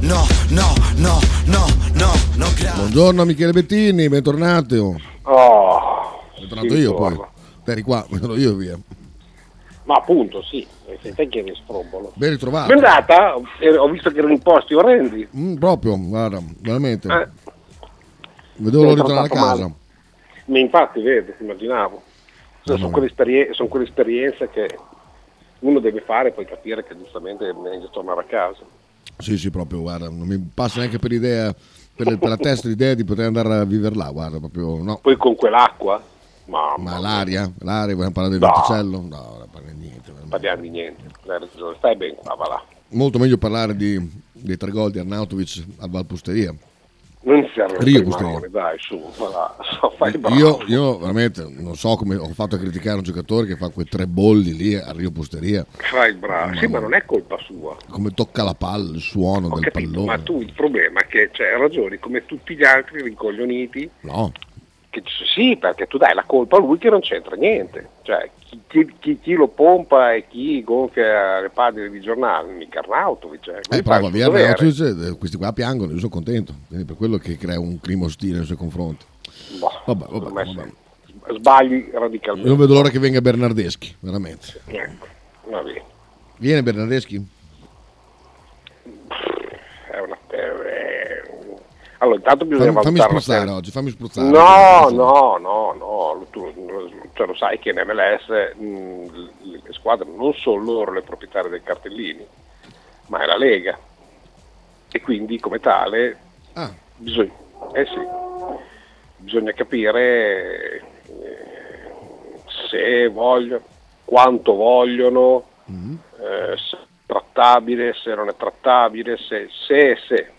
No, no, no, no, no, no, grazie. Buongiorno Michele Bettini, bentornato. Oh, Sono tornato sì, io poi. eri qua, sono io via. Ma appunto, sì, sei te che eri sfrombolo. Ben ritrovato. Com'è andata? Ho visto che erano in posti orrendi. Mm, proprio, guarda, veramente. Eh, Vedevo l'ora di sei tornare a casa. male. ma infatti, vedi, immaginavo. Sono, No, no. quelle esperien- sono quelle esperienze che uno deve fare e poi capire che giustamente è meglio tornare a casa. Sì, sì, proprio, guarda, non mi passa neanche per idea, per, per la testa l'idea di poter andare a vivere là, guarda, proprio no. Poi con quell'acqua, mamma Ma l'aria, l'aria, vogliamo parlare del No. Viticello? No, non parliamo di niente. non parliamo di niente. Stai ben qua, va là. Molto meglio parlare di, dei tre gol di Arnautovic al Valpusteria. Non si arrende Rio marrone, dai, su, là. Fai bravo. Io, io veramente non so come ho fatto a criticare un giocatore che fa quei tre bolli lì a Rio Pusteria, Fai bravo. Sì, ma non è colpa sua. come tocca la palla, il suono Ho del capito, pallone. ma tu il problema è che cioè, hai ragione, come tutti gli altri rincoglioniti, No, c- sì, perché tu dai la colpa a lui che non c'entra niente. Cioè, chi, chi- chi- chi lo pompa e chi gonfia le pagine di giornale, mica Arnautovic. Cioè, eh, via. Arnautovic, eh, questi qua piangono, io sono contento, quindi per quello che crea un clima ostile nei suoi confronti. Boh, Vabbè, vabbè, vabbè. Sbagli Io radicalmente. non vedo l'ora che venga Bernardeschi, veramente. Ecco, va bene. Viene Bernardeschi? È una, è- è- Allora, intanto bisogna Fammi, fammi valutare la spruzzare oggi, fammi spruzzare. No, no, no, no, tu, cioè, lo sai che in MLS mh, le squadre non sono loro le proprietarie dei cartellini, ma è la Lega. E quindi come tale Ah, bisogna, eh sì, bisogna capire eh, se vogliono, quanto vogliono, eh, se è trattabile, se non è trattabile, se, se, se.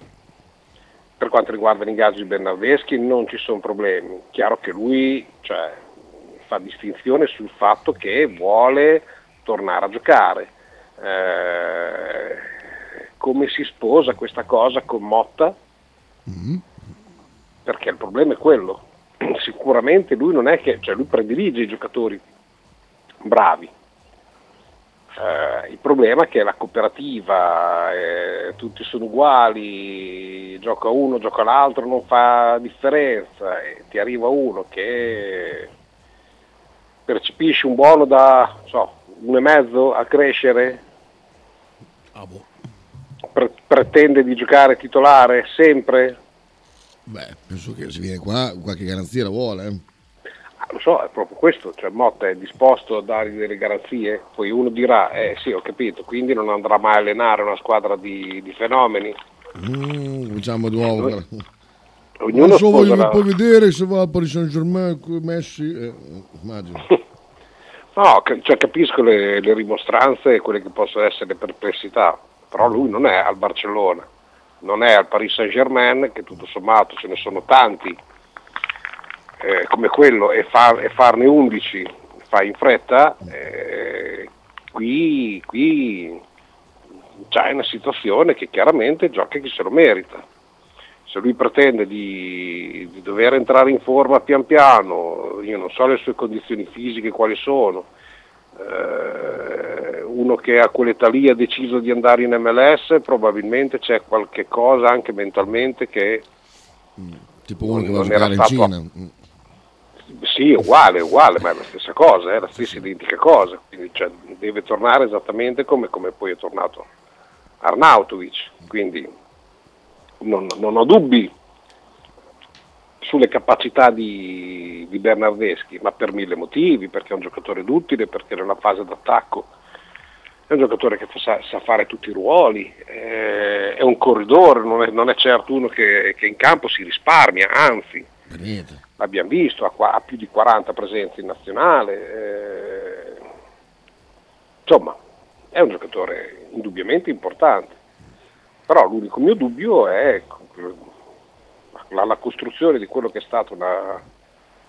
Per quanto riguarda l'ingaggio di Bernardeschi non ci sono problemi. Chiaro che lui cioè, fa distinzione sul fatto che vuole tornare a giocare. Eh, come si sposa questa cosa con Motta? Perché il problema è quello. Sicuramente lui non è che, cioè lui predilige i giocatori bravi. Eh, il problema è che la cooperativa, eh, tutti sono uguali, gioca uno, gioca l'altro, non fa differenza e ti arriva uno che percepisce un buono da so, uno e mezzo a crescere, ah, boh. pre- pretende di giocare titolare sempre, Beh, penso che se viene qua qualche garanzia la vuole. eh. Ah, lo so, è proprio questo, cioè Motta è disposto a dargli delle garanzie, poi uno dirà, eh sì ho capito, quindi non andrà mai a allenare una squadra di, di fenomeni. Mm, cominciamo di nuovo. guarda. Ognuno Adesso voglio sposerà- poi vedere se va a Paris Saint Germain Messi. eh, immagino. No, cioè, capisco le, le rimostranze e quelle che possono essere le perplessità, però lui non è al Barcellona, non è al Paris Saint Germain, che tutto sommato ce ne sono tanti eh, come quello, e, far- e farne 11 fai in fretta, eh, qui, qui c'è una situazione che chiaramente gioca chi se lo merita. Se lui pretende di, di dover entrare in forma pian piano, io non so le sue condizioni fisiche quali sono, eh, uno che a quell'età lì ha deciso di andare in MLS, probabilmente c'è qualche cosa anche mentalmente che Tipo uno che va a giocare in Cina. Mm. Sì, è uguale, è uguale, ma è la stessa cosa, è la stessa identica cosa, quindi cioè, deve tornare esattamente come, come poi è tornato Arnautovic, quindi non, non ho dubbi sulle capacità di, di Bernardeschi, ma per mille motivi, perché è un giocatore duttile, perché nella fase d'attacco. È un giocatore che sa, sa fare tutti i ruoli, eh, è un corridore, non è, non è certo uno che, che in campo si risparmia, anzi, Niente. l'abbiamo visto, ha, ha più di 40 presenze in nazionale. eh, insomma, è un giocatore indubbiamente importante. Però l'unico mio dubbio è la, la costruzione di quello che è stata una,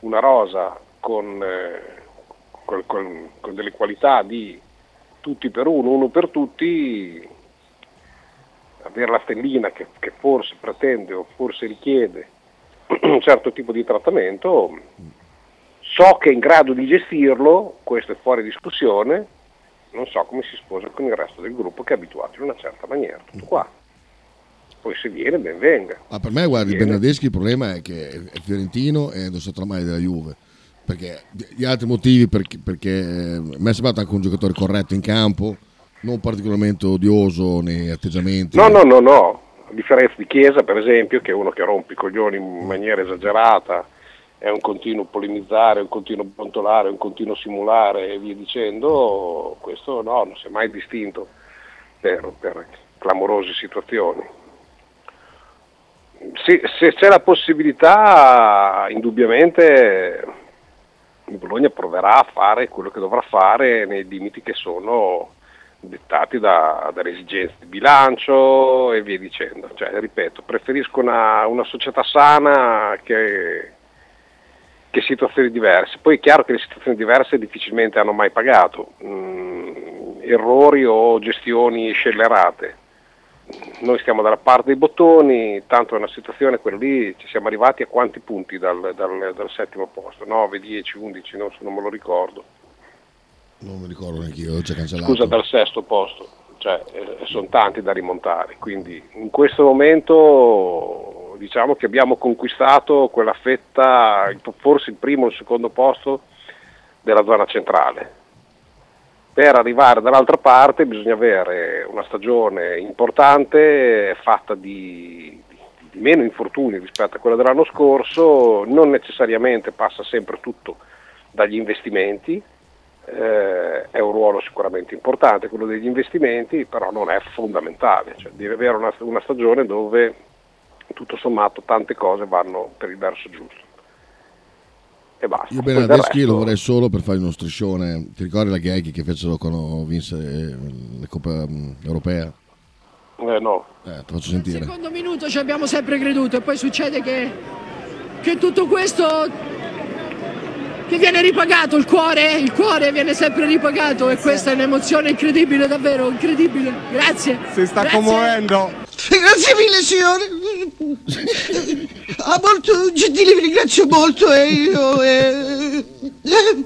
una rosa con, eh, con, con, con delle qualità di tutti per uno, uno per tutti, avere la stellina che, che, forse pretende o forse richiede un certo tipo di trattamento, so che è in grado di gestirlo, questo è fuori discussione, non so come si sposa con il resto del gruppo che è abituato in una certa maniera, tutto qua. Poi se viene, ben venga. Ma per me, guardi, Bernardeschi il problema è che è fiorentino e non so mai della Juve. Perché gli altri motivi, perché, perché eh, mi è sembrato anche un giocatore corretto in campo, non particolarmente odioso nei atteggiamenti. No, no, no, no. A differenza di Chiesa, per esempio, che è uno che rompe i coglioni in maniera esagerata, è un continuo polemizzare, un continuo brontolare, un continuo simulare e via dicendo, questo no, non si è mai distinto per, per clamorose situazioni. Se, se, c'è la possibilità, indubbiamente Bologna proverà a fare quello che dovrà fare nei limiti che sono dettati da, dalle esigenze di bilancio e via dicendo. Cioè, ripeto, preferisco una, una società sana che, che, situazioni diverse. Poi è chiaro che le situazioni diverse difficilmente hanno mai pagato mm, errori o gestioni scellerate. Noi stiamo dalla parte dei bottoni, tanto è una situazione, quella lì, ci siamo arrivati a quanti punti dal, dal, dal settimo posto? 9, 10, 11, non, non me lo ricordo non mi ricordo neanche io, c'è cancellato. Scusa, dal sesto posto, cioè eh, sono tanti da rimontare, quindi in questo momento diciamo che abbiamo conquistato quella fetta, forse il primo o il secondo posto della zona centrale. Per arrivare dall'altra parte bisogna avere una stagione importante, fatta di, di meno infortuni rispetto a quella dell'anno scorso, non necessariamente passa sempre tutto dagli investimenti, eh, è un ruolo sicuramente importante, quello degli investimenti, però non è fondamentale, cioè, deve avere una, una stagione dove tutto sommato tante cose vanno per il verso giusto. E basta. Io bene adesso resto... lo vorrei solo per fare uno striscione. Ti ricordi la gag che fecero quando vinse la Coppa mm, Europea? Eh no. Eh, ti faccio sentire. Al secondo minuto ci abbiamo sempre creduto e poi succede che, che tutto questo che viene ripagato il cuore, il cuore viene sempre ripagato e questa è un'emozione incredibile, davvero incredibile. Grazie. Si sta Grazie. commuovendo. Grazie mille signore. Ah, molto gentile, vi ringrazio molto e io... Eh, eh,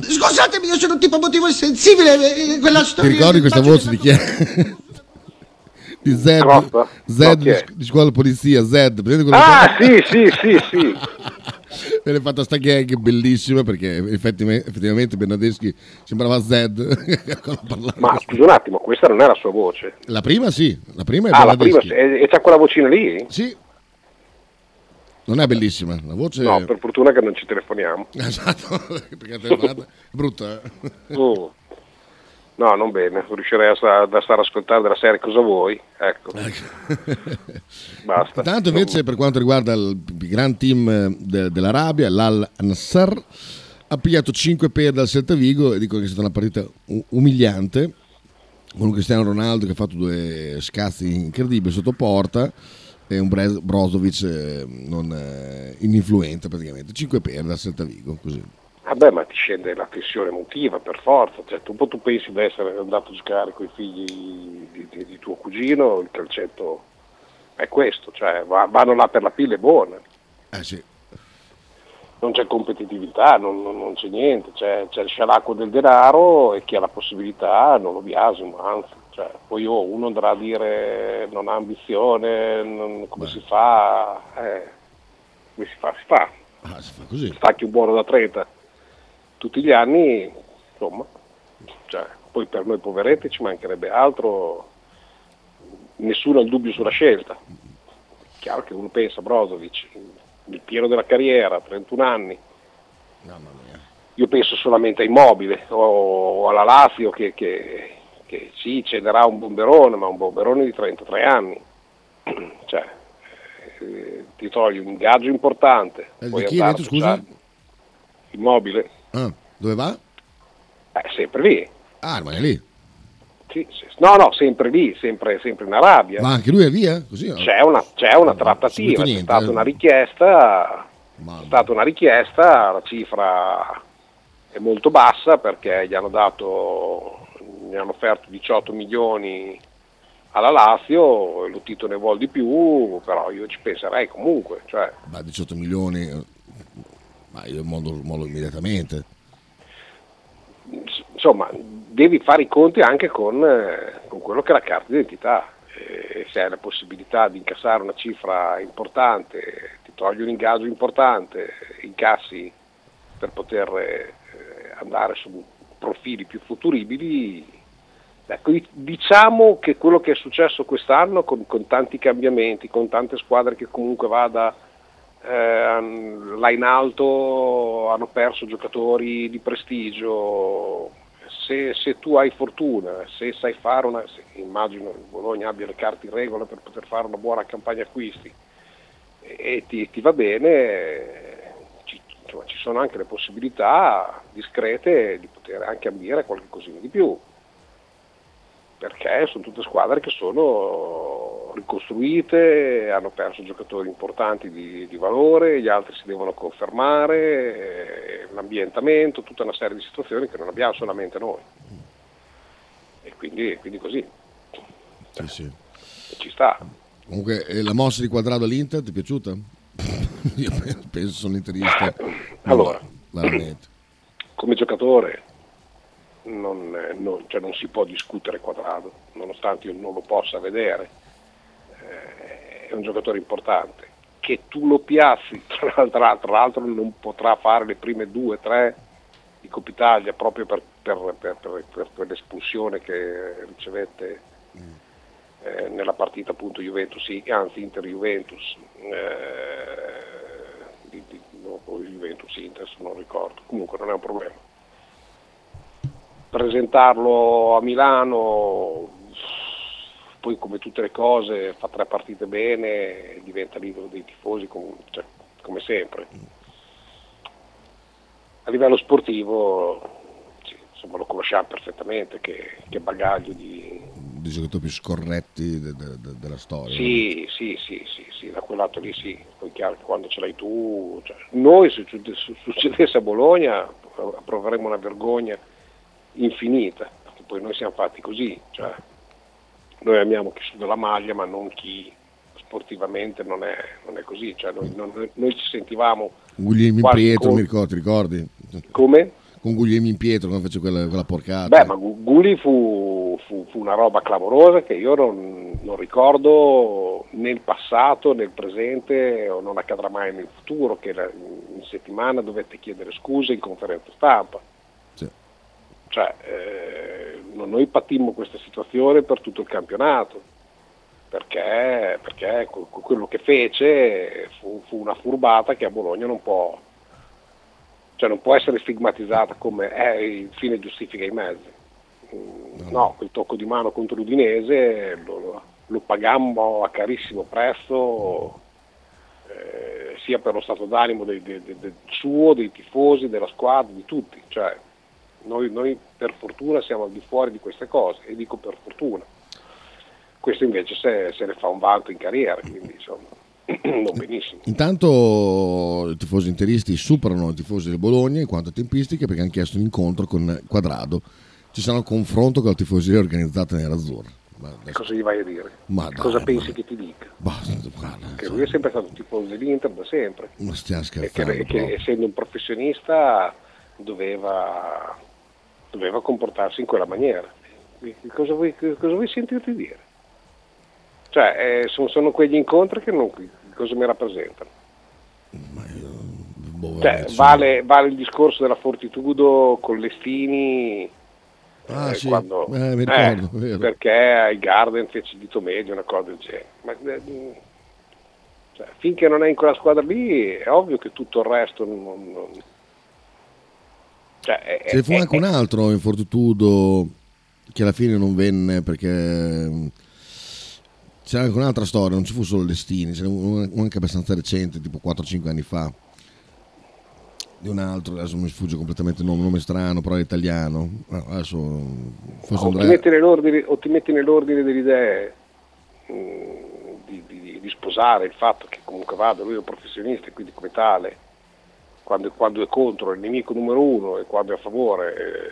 scusatemi, io sono un tipo motivo sensibile, eh, quella storia... Ti ricordi questa voce di chi è? di Zed, Zed di, di scuola polizia, Zed. Ah, sì, sì, sì, sì. Viene fatta sta gag bellissima perché effettivamente, Bernardeschi sembrava Zed. Ma scusa un attimo, questa non è la sua voce. La prima sì, la prima è ah, la prima, e, e c'ha quella vocina lì? Sì. Non è bellissima, la voce... No, per fortuna che non ci telefoniamo. Esatto, perché è brutta. Eh? No, non bene, riuscirei a, sta, a stare a ascoltare della serie cosa vuoi, ecco. Basta. Tanto invece per quanto riguarda il, il gran team eh, de, dell'Arabia, l'Al Nassr, ha pigliato 5 per dal Celta Vigo e dico che è stata una partita umiliante. Con un Cristiano Ronaldo che ha fatto due scazzi incredibili sotto porta e un Brozovic eh, non eh, ininfluente praticamente. 5 per dal Celta Vigo così Vabbè, ma ti scende la tensione emotiva per forza, cioè, tu, tu pensi di essere andato a giocare con i figli di, di, di, tuo cugino, il calcetto è questo, cioè vanno là per la pille buona. Eh sì. Non c'è competitività, non, non, non c'è niente, c'è, c'è, il scialacquo del denaro e chi ha la possibilità non lo biasimo, anzi. Cioè, poi oh, uno andrà a dire non ha ambizione, non, come Beh. si fa? Eh, come si fa? Si fa. Ah, si fa così. Stacchi un buono da 30 tutti gli anni, insomma, cioè, poi per noi poveretti ci mancherebbe altro, nessuno ha il dubbio sulla scelta. Chiaro che uno pensa Brozovic, il pieno della carriera, 31 anni. Io penso solamente a Immobile o alla Lazio che, che, che sì, cederà un bomberone, ma un bomberone di 33 anni. cioè, eh, ti togli un ingaggio importante. Eh, di chi hai detto, scusa? Immobile. Ah, dove va? Eh, sempre lì. Ah, rimane lì. Sì, sì. No, no, sempre lì, sempre, sempre in Arabia. Ma anche lui è via? Così, no? C'è una, c'è una trattativa, niente, c'è stata eh. una richiesta, c'è stata una richiesta, la cifra è molto bassa perché gli hanno dato, gli hanno offerto 18 milioni alla Lazio, e Lotito ne vuole di più, però io ci penserei comunque, cioè, Ma 18 milioni, ma io mollo, mollo immediatamente. insomma, devi fare i conti anche con, eh, con quello che è la carta d'identità. E se hai la possibilità di incassare una cifra importante, ti togli un ingaggio importante, incassi per poter eh, andare su profili più futuribili. Ecco, di- diciamo che quello che è successo quest'anno con, con tanti cambiamenti, con tante squadre che comunque vada eh, là in alto hanno perso giocatori di prestigio. Se, se tu hai fortuna, se sai fare una, immagino il Bologna abbia le carte in regola per poter fare una buona campagna acquisti e, e ti, ti va bene, ci, insomma, ci sono anche le possibilità discrete di poter anche ambire qualche cosina di più perché sono tutte squadre che sono ricostruite, hanno perso giocatori importanti di, di valore, gli altri si devono confermare, eh, l'ambientamento, tutta una serie di situazioni che non abbiamo solamente noi. E quindi, quindi così, Sì, sì. ci sta. Comunque, eh, la mossa di quadrato all'Inter ti è piaciuta? io pe- penso sono interista. Allora. Come giocatore non, eh, non- cioè non si può discutere quadrato, nonostante io non lo possa vedere. Eh, è un giocatore importante. Che tu lo piazzi, tra l'altro, tra l'altro non potrà fare le prime due, tre di Coppa Italia proprio per, per- per- per- l'espulsione che ricevette eh, nella partita appunto Juventus, anzi Inter-Juventus, eh, di, di, no, Juventus-Inter, non ricordo, comunque non è un problema. Presentarlo a Milano, poi come tutte le cose fa tre partite bene, diventa l'idolo dei tifosi com- cioè, come sempre. A livello sportivo sì, insomma, lo conosciamo perfettamente che, che bagaglio di, Dei giocatori più scorretti de- de- de- della storia. sì, sì, sì, sì, sì, da quel lato lì sì, poi chiaro che quando ce l'hai tu, cioè, noi se succedesse a Bologna proveremmo una vergogna infinita, perché poi noi siamo fatti così, cioè, noi amiamo chi suda la maglia ma non chi sportivamente non è, non è così, cioè, noi, non- noi ci sentivamo Guglielmi quasi Pietro, con- mi ricordo, ti ricordi? come? Con Guglielmi Pietro quando fece quella, quella porcata. Beh, ma Gu- Gulli fu, fu- fu una roba clamorosa che io non, non ricordo nel passato, nel presente o non accadrà mai nel futuro, che in settimana dovette chiedere scuse in conferenza stampa. Cioè, eh, no- noi patimmo questa situazione per tutto il campionato, perché, perché que- quello che fece fu, fu una furbata che a Bologna non può, cioè non può essere stigmatizzata come eh, il fine giustifica i mezzi. Mm, No, quel tocco di mano contro l'Udinese lo, lo- pagammo a carissimo prezzo eh, sia per lo stato d'animo dei- dei- del suo, dei tifosi, della squadra, di tutti. Cioè, noi, noi per fortuna siamo al di fuori di queste cose e dico per fortuna. Questo invece se, se ne fa un vanto in carriera, quindi insomma, non benissimo. Intanto i tifosi interisti superano i tifosi del Bologna in quanto a tempistiche perché hanno chiesto un incontro con Quadrado. Ci sarà un confronto con la tifoseria organizzata nell'azzurra. Ma adesso- cosa gli vai a dire? Ma dai, cosa ma- pensi che ti dica? basta, guarda, Che lui è sempre stato tifoso dell'Inter da sempre. ma stiamo che, scherzando. e che proprio. essendo un professionista doveva, doveva comportarsi in quella maniera. Cosa vuoi, cosa vuoi sentirti dire? Cioè, eh, sono, sono quegli incontri che non, cosa mi rappresentano. Boh, Cioè, vale, vale il discorso della Fortitudo con Lestini Ah, eh, sì, quando- eh, eh, ricordo, vero. perché ai Garden fece dito medio, una cosa del genere. Ma, eh, cioè, finché non è in quella squadra lì è ovvio che tutto il resto non... non- cioè, Ce ne fu anche un altro in Fortitudo che alla fine non venne perché mm, c'era anche un'altra storia, non ci fu solo Lestini, ce n'è una una anche abbastanza recente, tipo 4-5 anni fa. di un altro, adesso mi sfugge completamente il nome, nome strano, però è italiano. Ah, Adesso forse o, ti metti nell'ordine, o ti metti nell'ordine delle idee mh, di, di- di sposare il fatto che comunque vada, lui è un professionista e quindi come tale, quando, quando è contro il nemico numero uno e quando è a favore eh,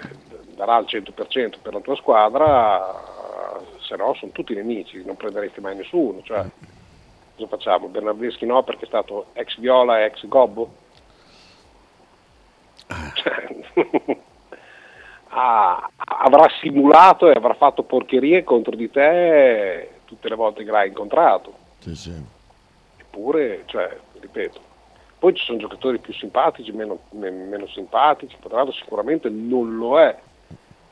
darà il 100% per la tua squadra, se no sono tutti nemici, non prenderesti mai nessuno. Cioè, cosa facciamo? Bernardeschi no perché è stato ex Viola e ex Gobbo? Cioè, ah, avrà simulato e avrà fatto porcherie contro di te tutte le volte che l'hai incontrato. Sì, sì. Eppure, cioè, ripeto, poi ci sono giocatori più simpatici, meno, me- meno simpatici, Quadrado sicuramente non lo è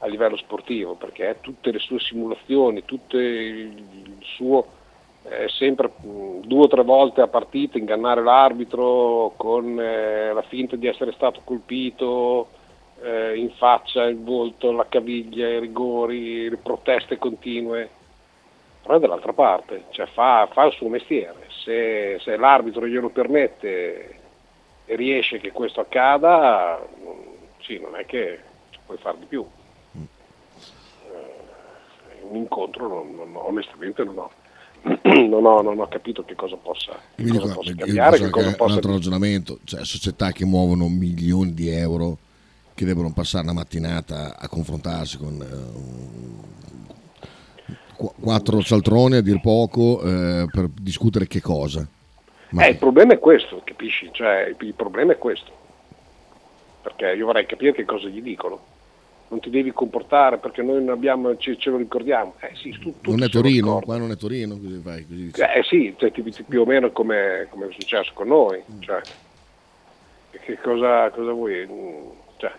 a livello sportivo perché tutte le sue simulazioni, tutto il suo eh, sempre due o tre volte a partita ingannare l'arbitro con eh, la finta di essere stato colpito eh, in faccia, il volto, la caviglia, i rigori, le proteste continue. Però è dall'altra parte, cioè fa, fa il suo mestiere. Se, se l'arbitro glielo permette e riesce che questo accada, sì, non è che ci puoi fare di più. Eh, un incontro non- non- onestamente non ho. non, ho, non ho capito che cosa possa, che cosa qua- possa cambiare, che cosa è un possa altro ragionamento, cioè società che muovono milioni di euro che devono passare una mattinata a confrontarsi con eh, qu- quattro cialtroni a dir poco eh, per discutere che cosa. Ma Eh, il problema è questo, capisci? Cioè, il problema è questo. Perché io vorrei capire che cosa gli dicono. Non ti devi comportare perché noi non abbiamo, ce, ce lo ricordiamo. Eh sì, tu, non è Torino, qua non è Torino, così fai, così dici. Eh sì, cioè, più o meno come, come è successo con noi. Mm. Cioè, che cosa, cosa vuoi? Mm, Cioè,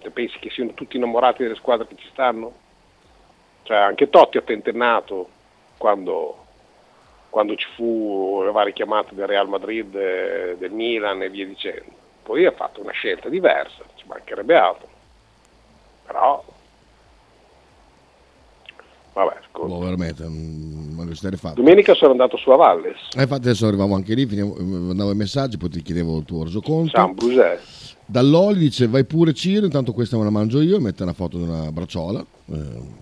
te pensi che siano tutti innamorati delle squadre che ci stanno? Cioè, anche Totti ha tentennato quando, quando ci fu le varie chiamate del Real Madrid, eh, del Milan e via dicendo. Poi ha fatto una scelta diversa, ci mancherebbe altro. Però, vabbè, scusa. Boh, veramente, fatto. Domenica sono andato su a Valles, Eh, infatti adesso arrivavamo anche lì, finiamo, eh, mandavo i messaggi, poi ti chiedevo il tuo resoconto. San Brusè. Dall'Oli dice vai pure Ciro, intanto questa me la mangio io, mette una foto di una bracciola, eh.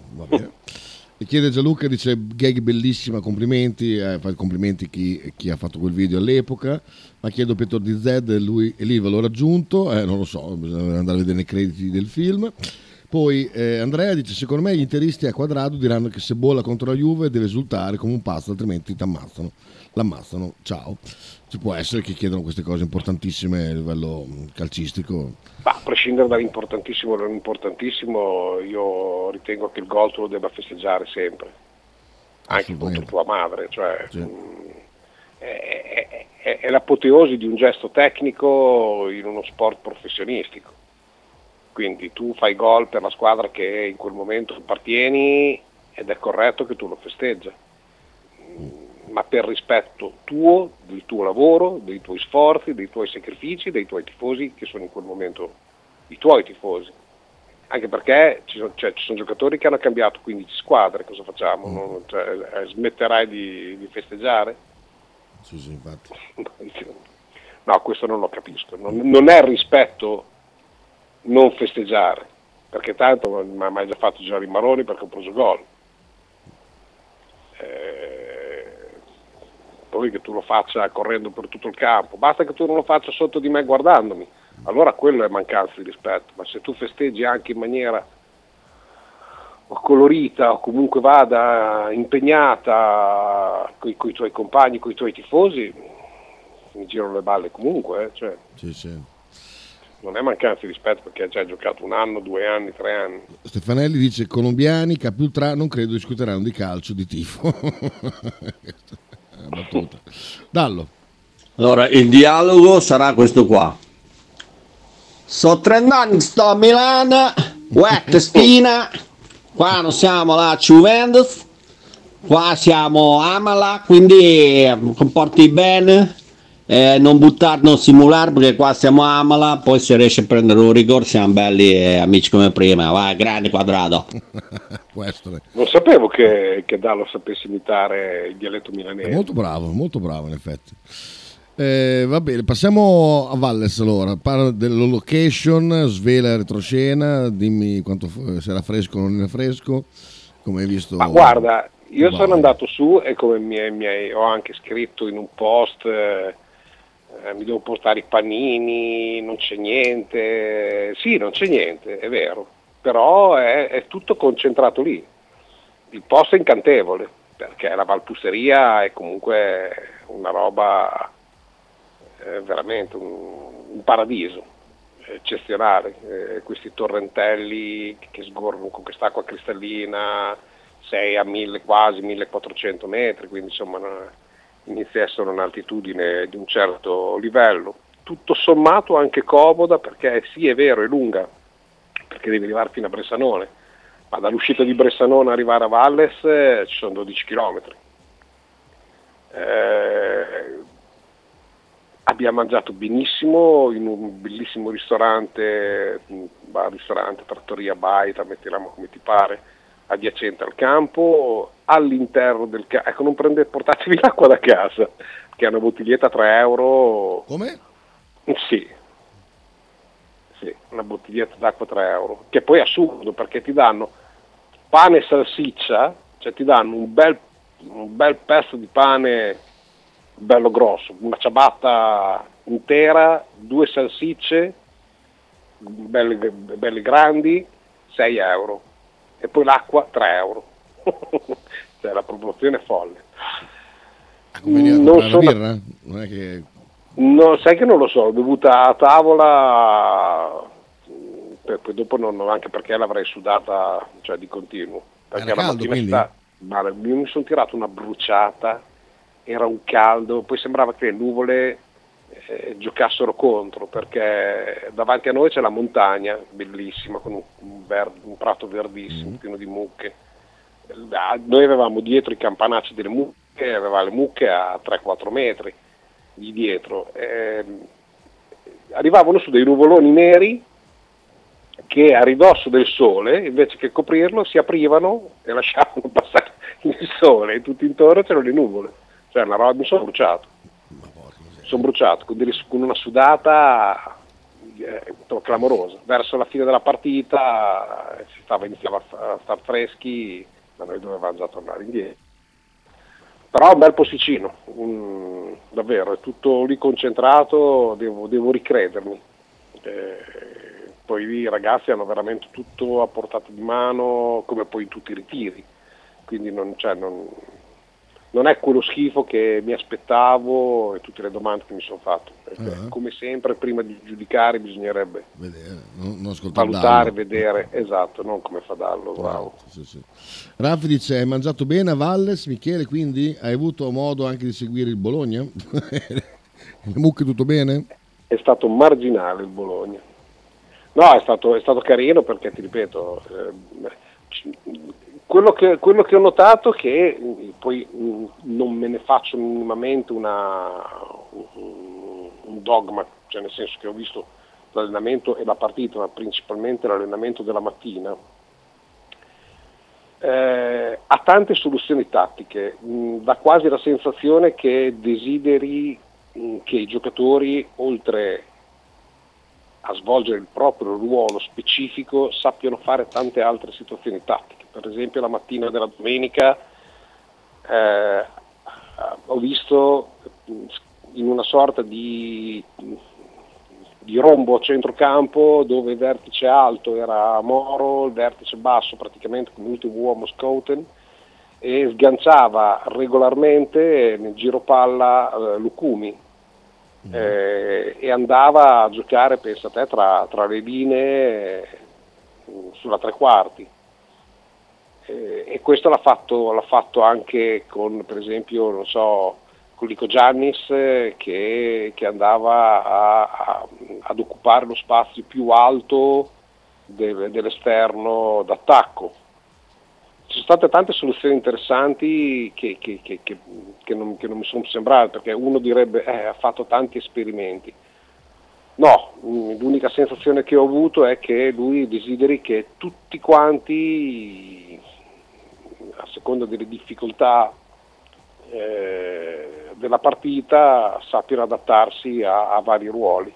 E chiede Gianluca, dice gag bellissima, complimenti, eh, fa complimenti chi, chi ha fatto quel video all'epoca, ma chiedo Pietro di Z e lui e lì ve l'ho raggiunto, eh, non lo so, bisogna andare a vedere i crediti del film. Poi eh, Andrea dice secondo me gli interisti a quadrato diranno che se bolla contro la Juve deve esultare come un pazzo, altrimenti ti ammazzano. L'ammazzano, ciao. Ci può essere che chiedono queste cose importantissime a livello mh, calcistico. Ma a prescindere dall'importantissimo o dall'importantissimo, io ritengo che il gol tu lo debba festeggiare sempre, anche contro tua madre. Cioè, Sì. mh, è, è- è- è l'apoteosi di un gesto tecnico in uno sport professionistico. Quindi tu fai gol per la squadra che in quel momento appartieni ed è corretto che tu lo festeggia ma per rispetto tuo, del tuo lavoro, dei tuoi sforzi, dei tuoi sacrifici, dei tuoi tifosi che sono in quel momento i tuoi tifosi. Anche perché ci sono, cioè, ci sono giocatori che hanno cambiato 15 squadre, cosa facciamo? Non- cioè, eh, smetterai di, di festeggiare? Sì, sì, infatti. No, questo non lo capisco. Non, non è rispetto non festeggiare, perché tanto mi ha mai già fatto girare i maroni perché ho preso gol. Eh, poi che tu lo faccia correndo per tutto il campo, basta che tu non lo faccia sotto di me guardandomi, allora quello è mancanza di rispetto, ma se tu festeggi anche in maniera colorita o comunque vada impegnata con i tuoi compagni, con i tuoi tifosi, mi girano le balle comunque, eh, cioè, Sì, sì. non è mancanza di rispetto perché hai già giocato un anno, due anni, tre anni. Stefanelli dice colombiani, capi ultra, non credo discuteranno di calcio, di tifo. Una battuta. Dallo. Allora, il dialogo sarà questo qua. So 30 anni che sto a Milano, uè, testina, qua non siamo la Juventus, qua siamo Amala, quindi eh, comporti bene, eh, non buttare, non simulare, perché qua siamo Amala, poi se riesce a prendere un rigore siamo belli e amici come prima, vai, grande quadrato. Essere. Non sapevo che, che Dallo sapesse imitare il dialetto È milanese. molto bravo, molto bravo in effetti. Eh, va bene, passiamo a Valles allora. Parla della location, svela retroscena, dimmi quanto se era fresco o non era fresco, come hai visto. Ma guarda, io Vai. sono andato su e come mi, mi ho anche scritto in un post, eh, eh, mi devo portare i panini, non c'è niente. Sì, non c'è niente, è vero, però è, è tutto concentrato lì. Il posto è incantevole, perché la Valpusteria è comunque una roba eh, veramente un, un paradiso eccezionale. Eh, questi torrentelli che sgorgano con quest'acqua cristallina, 6 a 1000 quasi 1400 metri, quindi insomma no- inizia a essere un'altitudine di un certo livello. Tutto sommato anche comoda perché sì è vero, è lunga, perché devi arrivare fino a Bressanone, ma dall'uscita di Bressanone arrivare a Valles eh, ci sono 12 km. abbiamo mangiato benissimo in un bellissimo ristorante, bar ristorante, trattoria baita, mettiamo come ti pare, adiacente al campo, all'interno del campo, ecco non prendete, portatevi l'acqua da casa, che è una bottiglietta a 3 euro. Come? Sì, sì, una bottiglietta d'acqua a 3 euro, che poi è assurdo perché ti danno pane e salsiccia, cioè ti danno un bel, un bel pezzo di pane bello grosso, una ciabatta intera, due salsicce, belle, belle grandi, 6 euro, e poi l'acqua 3 euro. cioè la proporzione è folle. Conveniva non comprare la sono- birra? Non è che... No, sai che non lo so, l'ho bevuta a tavola, poi dopo non, non- anche perché l'avrei sudata cioè, di continuo. Perché Era la caldo, quindi? sta- io mi sono tirato una bruciata, era un caldo, poi sembrava che le nuvole eh, giocassero contro, perché davanti a noi c'è la montagna, bellissima, con un, un ver- un prato verdissimo, pieno di mucche. Noi avevamo dietro i campanacci delle mucche, aveva le mucche a 3-4 metri di dietro. Ehm, arrivavano su dei nuvoloni neri che a ridosso del sole, invece che coprirlo, si aprivano e lasciavano passare il sole e tutto intorno c'erano le nuvole. Cioè, una roba, mi sono bruciato. Sono bruciato con, delle- con una sudata eh, clamorosa. Verso la fine della partita eh, si stava, iniziava a star freschi, ma noi dovevamo già tornare indietro. Però un bel posticino, mm, davvero, è tutto lì concentrato, devo, devo ricredermi. Eh, poi lì i ragazzi hanno veramente tutto a portata di mano, come poi in tutti i ritiri, quindi non, cioè, non- non è quello schifo che mi aspettavo e tutte le domande che mi sono fatto. Ah. Come sempre, prima di giudicare bisognerebbe Vedere, non, non valutare, Dallo. vedere, esatto, non come fa Dallo, bravo. Sì, sì. Raffi dice, hai mangiato bene a Valles, Michele, quindi hai avuto modo anche di seguire il Bologna? Le mucche tutto bene? è stato marginale il Bologna. No, è stato, è stato carino perché, ti ripeto, eh, quello, che, quello che ho notato è che mh, poi mh, non me ne faccio minimamente una, un dogma, cioè nel senso che ho visto l'allenamento e la partita, ma principalmente l'allenamento della mattina, eh, ha tante soluzioni tattiche, mh, dà quasi la sensazione che desideri che i giocatori, oltre a svolgere il proprio ruolo specifico, sappiano fare tante altre situazioni tattiche. Per esempio la mattina della domenica eh, ho visto mh, in una sorta di, di rombo a centrocampo dove il vertice alto era Moro, il vertice basso praticamente come ultimo uomo Scouten e sganciava regolarmente nel giro palla eh, Lucumi eh, e andava a giocare, pensa te, tra, tra le linee eh, sulla tre quarti. Eh, e questo l'ha fatto, l'ha fatto anche con, per esempio, non so, con Lico Giannis eh, che, che andava a- a- ad occupare lo spazio più alto del- dell'esterno d'attacco. Sono state tante soluzioni interessanti che, che- che- che- non, non mi sono sembrate, perché uno direbbe eh, ha fatto tanti esperimenti. No, mm, l'unica sensazione che ho avuto è che lui desideri che tutti quanti, a seconda delle difficoltà eh, della partita sappiano adattarsi a, a vari ruoli.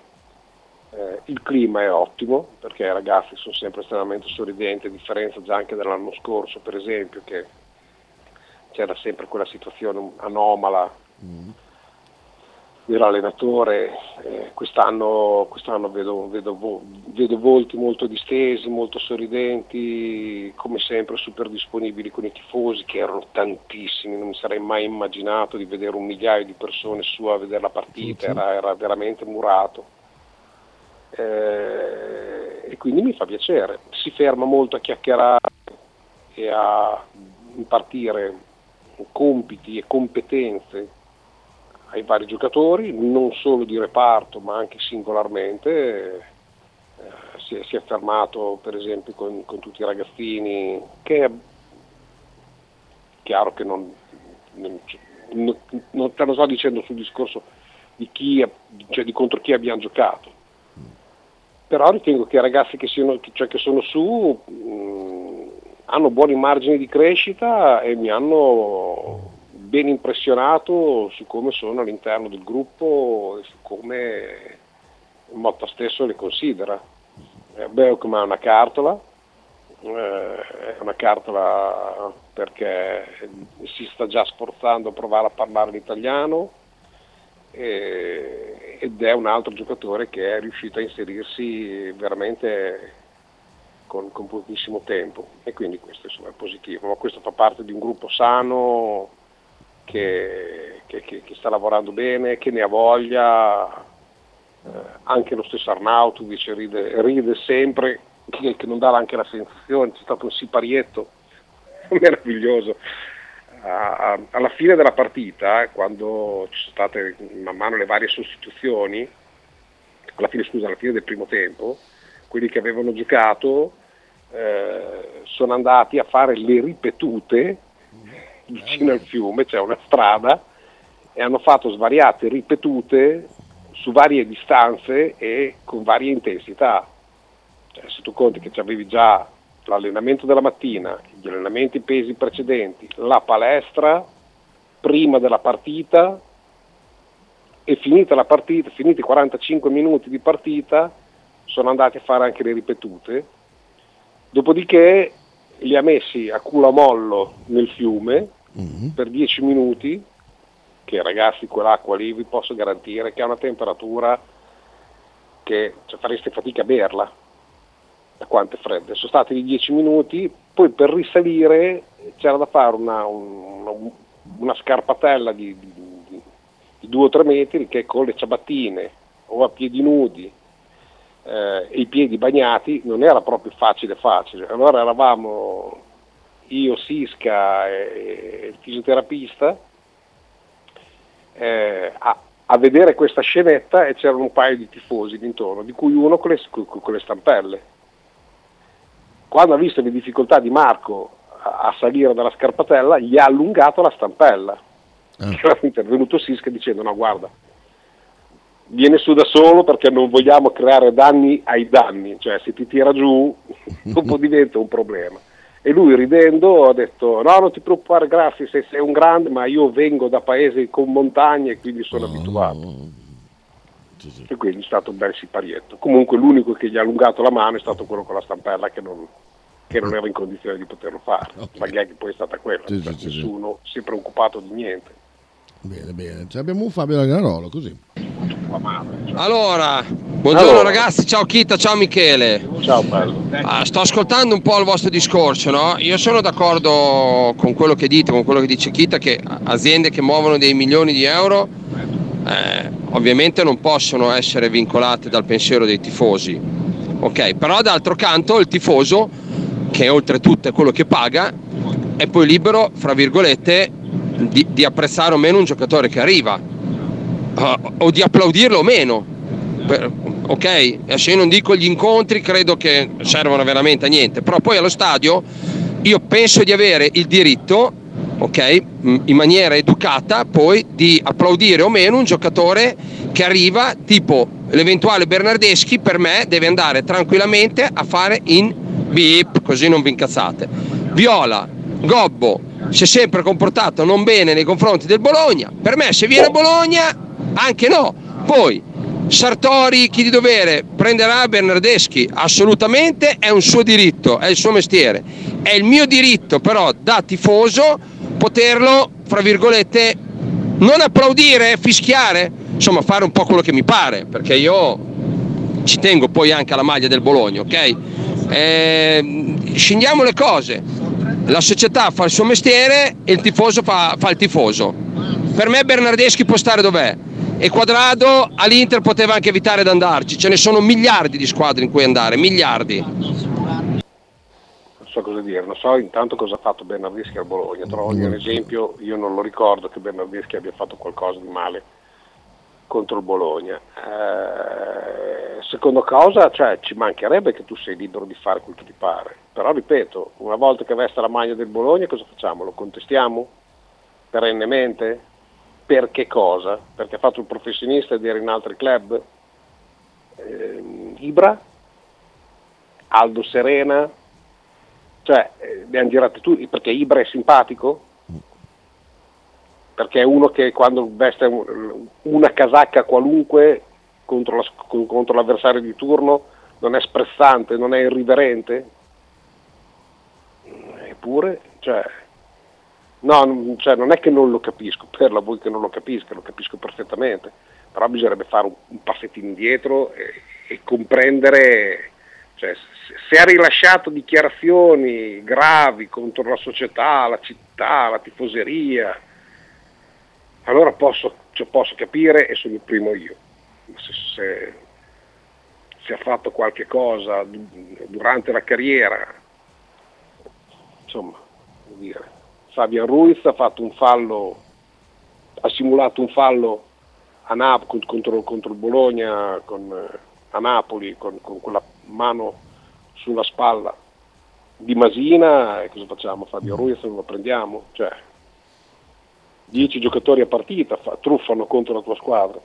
Eh, il clima è ottimo perché i ragazzi sono sempre estremamente sorridenti, a differenza già anche dell'anno scorso per esempio che c'era sempre quella situazione anomala dell'allenatore, eh, quest'anno, quest'anno vedo, vedo, vedo volti molto distesi, molto sorridenti, come sempre super disponibili con i tifosi che erano tantissimi, non mi sarei mai immaginato di vedere un migliaio di persone su a vedere la partita, era, era veramente murato. Eh, e quindi mi fa piacere, si ferma molto a chiacchierare e a impartire compiti e competenze ai vari giocatori, non solo di reparto ma anche singolarmente. Eh, si, è, si, è, fermato per esempio con, con, tutti i ragazzini, che è chiaro che non, non, non, non te lo sto dicendo sul discorso di, chi, cioè di contro chi abbiamo giocato, però ritengo che i ragazzi che, siano, cioè che sono su mh, hanno buoni margini di crescita e mi hanno ben impressionato su come sono all'interno del gruppo e su come Motta stesso le considera. Eh, Beocom è una cartola, eh, è una cartola perché si sta già sforzando a provare a parlare l'italiano, eh, ed è un altro giocatore che è riuscito a inserirsi veramente con, con pochissimo tempo. E quindi questo insomma, è positivo, ma questo fa parte di un gruppo sano che, che, che, che sta lavorando bene, che ne ha voglia, eh, anche lo stesso Arnautovic ride, ride sempre, che, non dà anche la sensazione, c'è stato un siparietto meraviglioso alla fine della partita, quando ci sono state man mano le varie sostituzioni, alla fine, scusa, alla fine del primo tempo, quelli che avevano giocato eh, sono andati a fare le ripetute vicino al fiume, c'è una strada, e hanno fatto svariate ripetute su varie distanze e con varie intensità. Cioè, se tu conti che avevi già l'allenamento della mattina, gli allenamenti pesi precedenti, la palestra prima della partita e finita la partita, finiti i 45 minuti di partita, sono andati a fare anche le ripetute, dopodiché li ha messi a culo a mollo nel fiume mm-hmm. per 10 minuti, che ragazzi quell'acqua lì vi posso garantire che ha una temperatura che cioè, fareste fatica a berla da quante fredde, sono stati di 10 minuti, poi per risalire c'era da fare una, una, una scarpatella di, di, di 2 o 3 metri che con le ciabattine o a piedi nudi eh, e i piedi bagnati non era proprio facile facile. Allora eravamo io, Sisca e, e il fisioterapista eh, a, a, vedere questa scenetta e c'erano un paio di tifosi intorno, di cui uno con le, con le stampelle quando ha visto le difficoltà di Marco a, salire dalla scarpatella, gli ha allungato la stampella. Ah. È intervenuto Sisca dicendo no guarda, viene su da solo perché non vogliamo creare danni ai danni, cioè se ti tira giù dopo diventa un problema. E lui ridendo ha detto no non ti preoccupare Grassi se sei un grande ma io vengo da paesi con montagne e quindi sono oh. abituato. E quindi è stato un bel siparietto. Comunque l'unico che gli ha allungato la mano è stato quello con la stampella che non, che non era in condizione di poterlo fare. Okay. La gag poi è stata quella, sì, sì, nessuno sì. si è preoccupato di niente. Bene, bene. Cioè abbiamo un Fabio Lagarolo così. Allora, buongiorno allora. ragazzi, ciao Kita, ciao Michele. Ciao bello. Ah, sto ascoltando un po' il vostro discorso, no? Io sono d'accordo con quello che dite, con quello che dice Kita, che aziende che muovono dei milioni di euro eh, ovviamente non possono essere vincolate dal pensiero dei tifosi. Ok, però d'altro canto il tifoso, che oltretutto è quello che paga, è poi libero, fra virgolette, di, di apprezzare o meno un giocatore che arriva, uh, o di applaudirlo o meno. Per, ok, adesso io non dico gli incontri, credo che servono veramente a niente, però poi allo stadio io penso di avere il diritto ok? In maniera educata poi di applaudire o meno un giocatore che arriva, tipo l'eventuale Bernardeschi per me deve andare tranquillamente a fare in beep, così non vi incazzate. Viola, Gobbo, si è sempre comportato non bene nei confronti del Bologna. Per me se viene Bologna, anche no. Poi Sartori, chi di dovere, prenderà Bernardeschi, assolutamente è un suo diritto, è il suo mestiere. È il mio diritto però da tifoso poterlo, fra virgolette, non applaudire, fischiare, insomma fare un po' quello che mi pare, perché io ci tengo poi anche alla maglia del Bologna, ok? Eh, scendiamo le cose, la società fa il suo mestiere e il tifoso fa, fa il tifoso. Per me Bernardeschi può stare dov'è e Quadrado all'Inter poteva anche evitare di andarci, ce ne sono miliardi di squadre in cui andare, miliardi. Non so cosa dire, non so intanto cosa ha fatto Bernardeschi al Bologna, trovo un esempio, io non lo ricordo che Bernardeschi abbia fatto qualcosa di male contro il Bologna. Eh, seconda cosa, cioè, ci mancherebbe che tu sei libero di fare quel che ti pare, però ripeto, una volta che veste la maglia del Bologna cosa facciamo? Lo contestiamo? Perennemente? Per che cosa? Perché ha fatto il professionista ed era in altri club? Eh, Ibra? Aldo Serena? Cioè, eh, li hanno girati tutti, perché Ibra è simpatico? Perché è uno che quando veste un- una casacca qualunque contro, la- contro l'avversario di turno non è sprezzante, non è irriverente? Eppure, cioè, no, cioè, non è che non lo capisco, per la voi che non lo capisca, lo capisco perfettamente, però bisognerebbe fare un, un passettino indietro e, e comprendere, cioè, se, ha rilasciato dichiarazioni gravi contro la società, la città, la tifoseria, allora posso, cioè, posso capire e sono il primo io. Se, se- se ha fatto qualche cosa du- durante la carriera, insomma, dire, Fabian Ruiz ha fatto un fallo, ha simulato un fallo a Nap- contro, contro il Bologna con, eh, a Napoli con, con quella mano sulla spalla di Masina e cosa facciamo? Fabio Ruiz non lo prendiamo? Cioè, 10 giocatori a partita fa- truffano contro la tua squadra,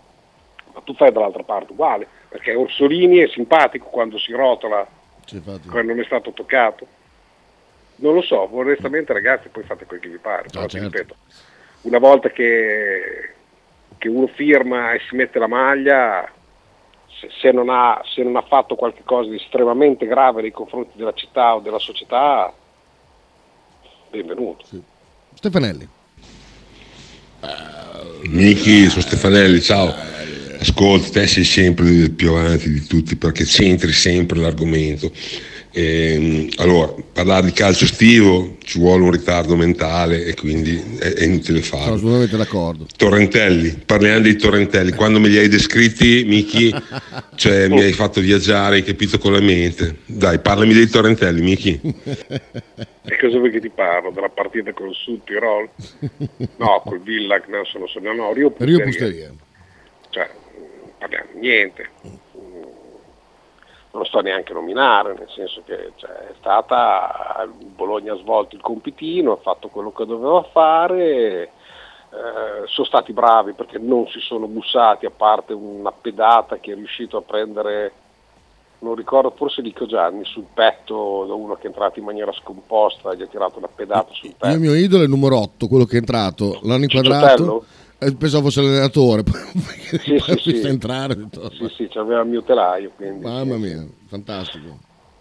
ma tu fai dall'altra parte uguale, perché Orsolini è simpatico quando si rotola, quando non è stato toccato. Non lo so, onestamente ragazzi poi fate quel che vi pare, però ti ripeto, una volta che, che uno firma e si mette la maglia, se, se non ha, se non ha fatto qualcosa di estremamente grave nei confronti della città o della società, benvenuto. Stefanelli. Miki, sono Stefanelli, ciao. Ascolta, te sei sempre il più avanti di tutti perché c'entri sempre l'argomento. Ehm, allora, parlare di calcio estivo ci vuole un ritardo mentale e quindi è, è inutile Sono farlo. assolutamente d'accordo. Torrentelli, parliamo dei torrentelli, quando me li hai descritti, Miki, cioè mi hai fatto viaggiare, hai capito con la mente. Dai, parlami dei torrentelli, Miki. E cosa vuoi che ti parlo? Della partita col Sud Tirol? No, col Villac, no, sono, sono, no, Rio Rio Pusteria. Pusteria. Cioè, parliamo, niente. Non lo sto neanche nominare, nel senso che cioè, è stata, il Bologna ha svolto il compitino, ha fatto quello che doveva fare, eh, sono stati bravi perché non si sono bussati, a parte una pedata che è riuscito a prendere, non ricordo, forse Lico Gianni, sul petto da uno che è entrato in maniera scomposta, gli ha tirato una pedata sul Il petto. mio idolo è il numero 8, quello che è entrato, l'hanno inquadrato. E pensavo fosse l'allenatore, poi Sì, poi sì, sì. entrare. detto, Sì, sì, c'aveva il mio telaio, quindi... Mamma mia, fantastico.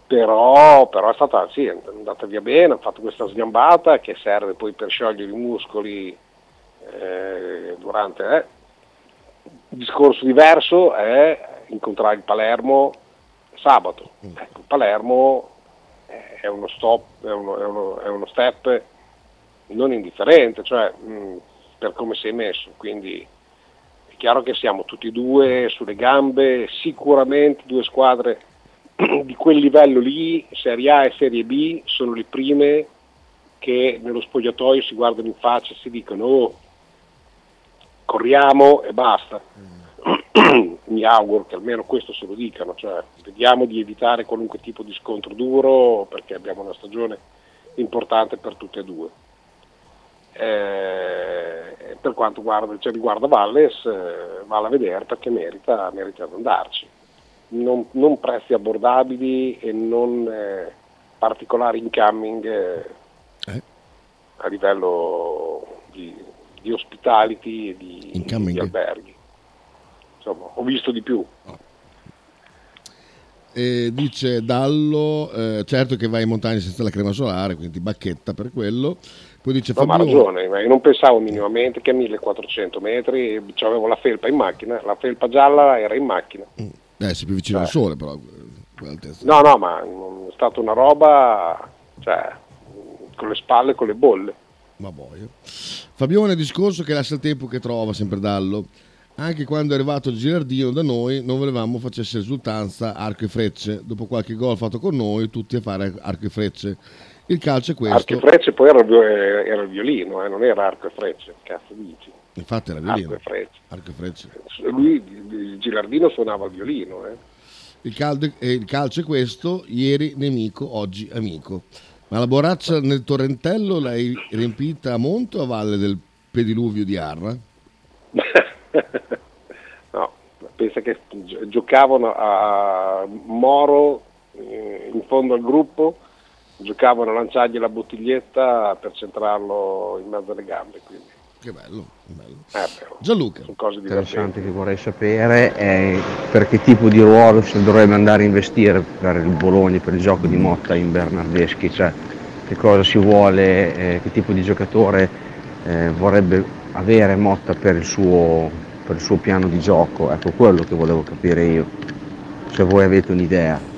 però, però è stata sì, è andata via bene, ha fatto questa sgambata che serve poi per sciogliere i muscoli eh, durante eh. il discorso diverso è incontrare il Palermo sabato ecco, il Palermo è uno stop è uno, è uno- è uno step non indifferente cioè mh, per come sei messo quindi è chiaro che siamo tutti e due sulle gambe sicuramente due squadre di quel livello lì, Serie A e Serie B, sono le prime che nello spogliatoio si guardano in faccia e si dicono oh, corriamo e basta. Mi auguro che almeno questo se lo dicano, cioè vediamo di evitare qualunque tipo di scontro duro perché abbiamo una stagione importante per tutte e due. Eh, per quanto guarda- cioè, riguarda Valles, eh, vale a vedere perché merita, merita di andarci non, non prezzi abbordabili e non eh, particolari incoming. eh. a livello di, di hospitality e di, Incoming. di alberghi. Insomma, ho visto di più. E dice Dallo, eh, certo che vai in montagna senza la crema solare, quindi bacchetta per quello. Poi dice No, ma ha Fabio, ragione, ma io non pensavo minimamente che a 1400 metri e avevo la felpa in macchina, la felpa gialla era in macchina. eh, sei più vicino al sole però. quell'altezza. No, no, ma mm, è stata una roba, cioè, mm, con le spalle, con le bolle. Ma boia. Fabione discorso che lascia il tempo che trova, sempre Dallo. Anche quando è arrivato il Girardino da noi non volevamo facesse esultanza arco e frecce. Dopo qualche gol fatto con noi, tutti a fare arco e frecce. Il calcio è questo. Arco e frecce poi era il, vio- era il violino, eh, non era arco e frecce, cazzo dici? Infatti era violino. Arco e frecce. Arco e frecce. Lui, il Gilardino suonava il violino, eh. Il, caldo- eh, il calcio è questo, ieri nemico, oggi amico. Ma la borraccia nel torrentello l'hai riempita a monte o a valle del pediluvio di Arra? No, pensa che gi- giocavano a Moro eh, in fondo al gruppo, giocavano a lanciargli la bottiglietta per centrarlo in mezzo alle gambe. Quindi. Che bello, bello. Eh, però, Gianluca. sono cose interessante che vorrei sapere è per che tipo di ruolo si dovrebbe andare a investire per il Bologna, per il gioco di Motta in Bernardeschi, cioè che cosa si vuole, eh, che tipo di giocatore eh, vorrebbe avere Motta per il, suo, per il suo piano di gioco, ecco quello che volevo capire io, se voi avete un'idea.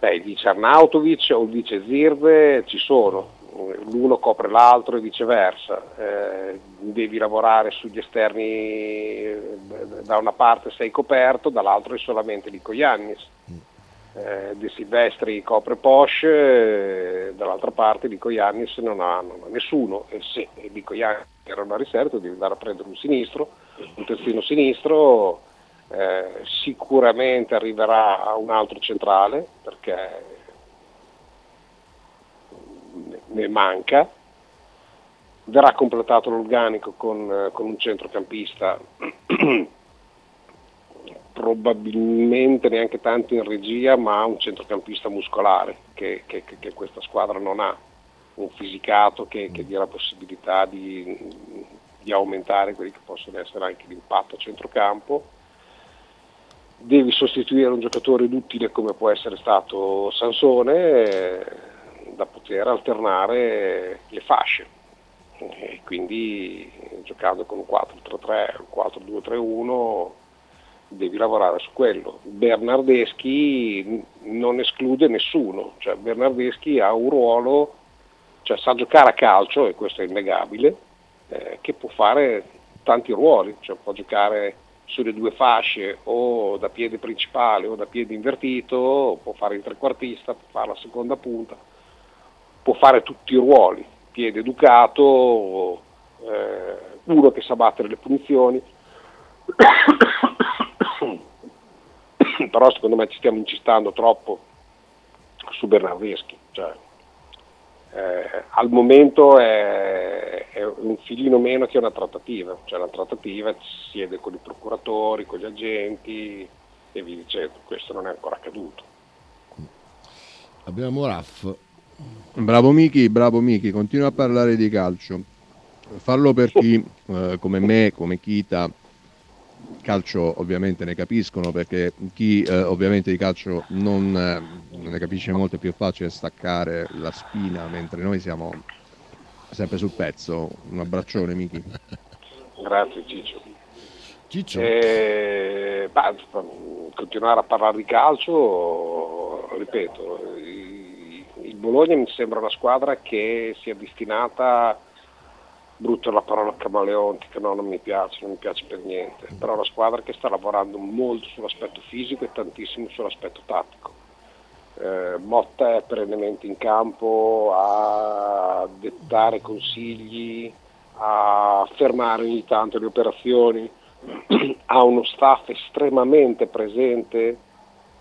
Beh, dice Arnautovic o dice Zirve ci sono, l'uno copre l'altro e viceversa. Eh, devi lavorare sugli esterni, eh, da una parte sei coperto, dall'altro è solamente Lico Iannis. Eh, De Silvestri copre Porsche, eh, dall'altra parte Lico Iannis non ha, non ha nessuno e se Lico Iannis era una riserva devi andare a prendere un sinistro, un terzino sinistro, eh, sicuramente arriverà un altro centrale perché ne- manca, verrà completato l'organico con, con un centrocampista. Probabilmente neanche tanto in regia ma un centrocampista muscolare che- che- che questa squadra non ha, un fisicato che, che dia la possibilità di, di aumentare quelli che possono essere anche l'impatto a centrocampo devi sostituire un giocatore duttile come può essere stato Sansone eh, da poter alternare le fasce. E quindi giocando con un 4-3-3 un 4-2-3-1 devi lavorare su quello. Bernardeschi non esclude nessuno. Cioè Bernardeschi ha un ruolo cioè sa giocare a calcio e questo è innegabile eh, che può fare tanti ruoli. Cioè può giocare sulle due fasce o da piede principale o da piede invertito, può fare il trequartista, può fare la seconda punta, può fare tutti i ruoli, piede educato, eh, uno che sa battere le punizioni, però secondo me ci stiamo incistando troppo su Bernardeschi, cioè, eh, al momento è, è un filino meno che una trattativa, cioè la trattativa si siede con i procuratori, con gli agenti e via dicendo, questo non è ancora accaduto. Abbiamo Raff. Bravo Miki, bravo Miki, continua a parlare di calcio. Farlo per chi eh, come me, come Kita, calcio ovviamente ne capiscono perché chi eh, ovviamente di calcio non, eh, non ne capisce molto è più facile staccare la spina mentre noi siamo sempre sul pezzo. Un abbraccione Miki. Grazie Ciccio. Ciccio. Eh, bah, continuare a parlare di calcio, ripeto, il Bologna mi sembra una squadra che sia destinata, brutta la parola camaleontica, no, non mi piace, non mi piace per niente, però è una squadra che sta lavorando molto sull'aspetto fisico e tantissimo sull'aspetto tattico. Eh, Motta è perennemente in campo a dettare consigli, a fermare ogni tanto le operazioni, ha uno staff estremamente presente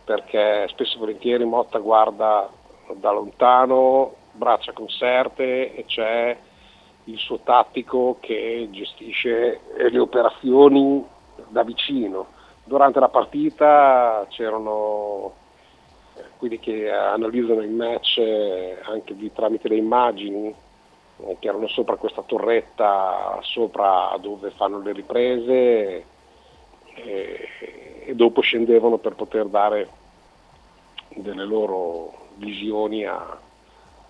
perché spesso e volentieri Motta guarda da lontano, braccia conserte e c'è il suo tattico che gestisce le operazioni da vicino. Durante la partita c'erano quelli che analizzano il match eh, anche di- tramite le immagini eh, che erano sopra questa torretta, sopra dove fanno le riprese e, e dopo scendevano per poter dare delle loro visioni a-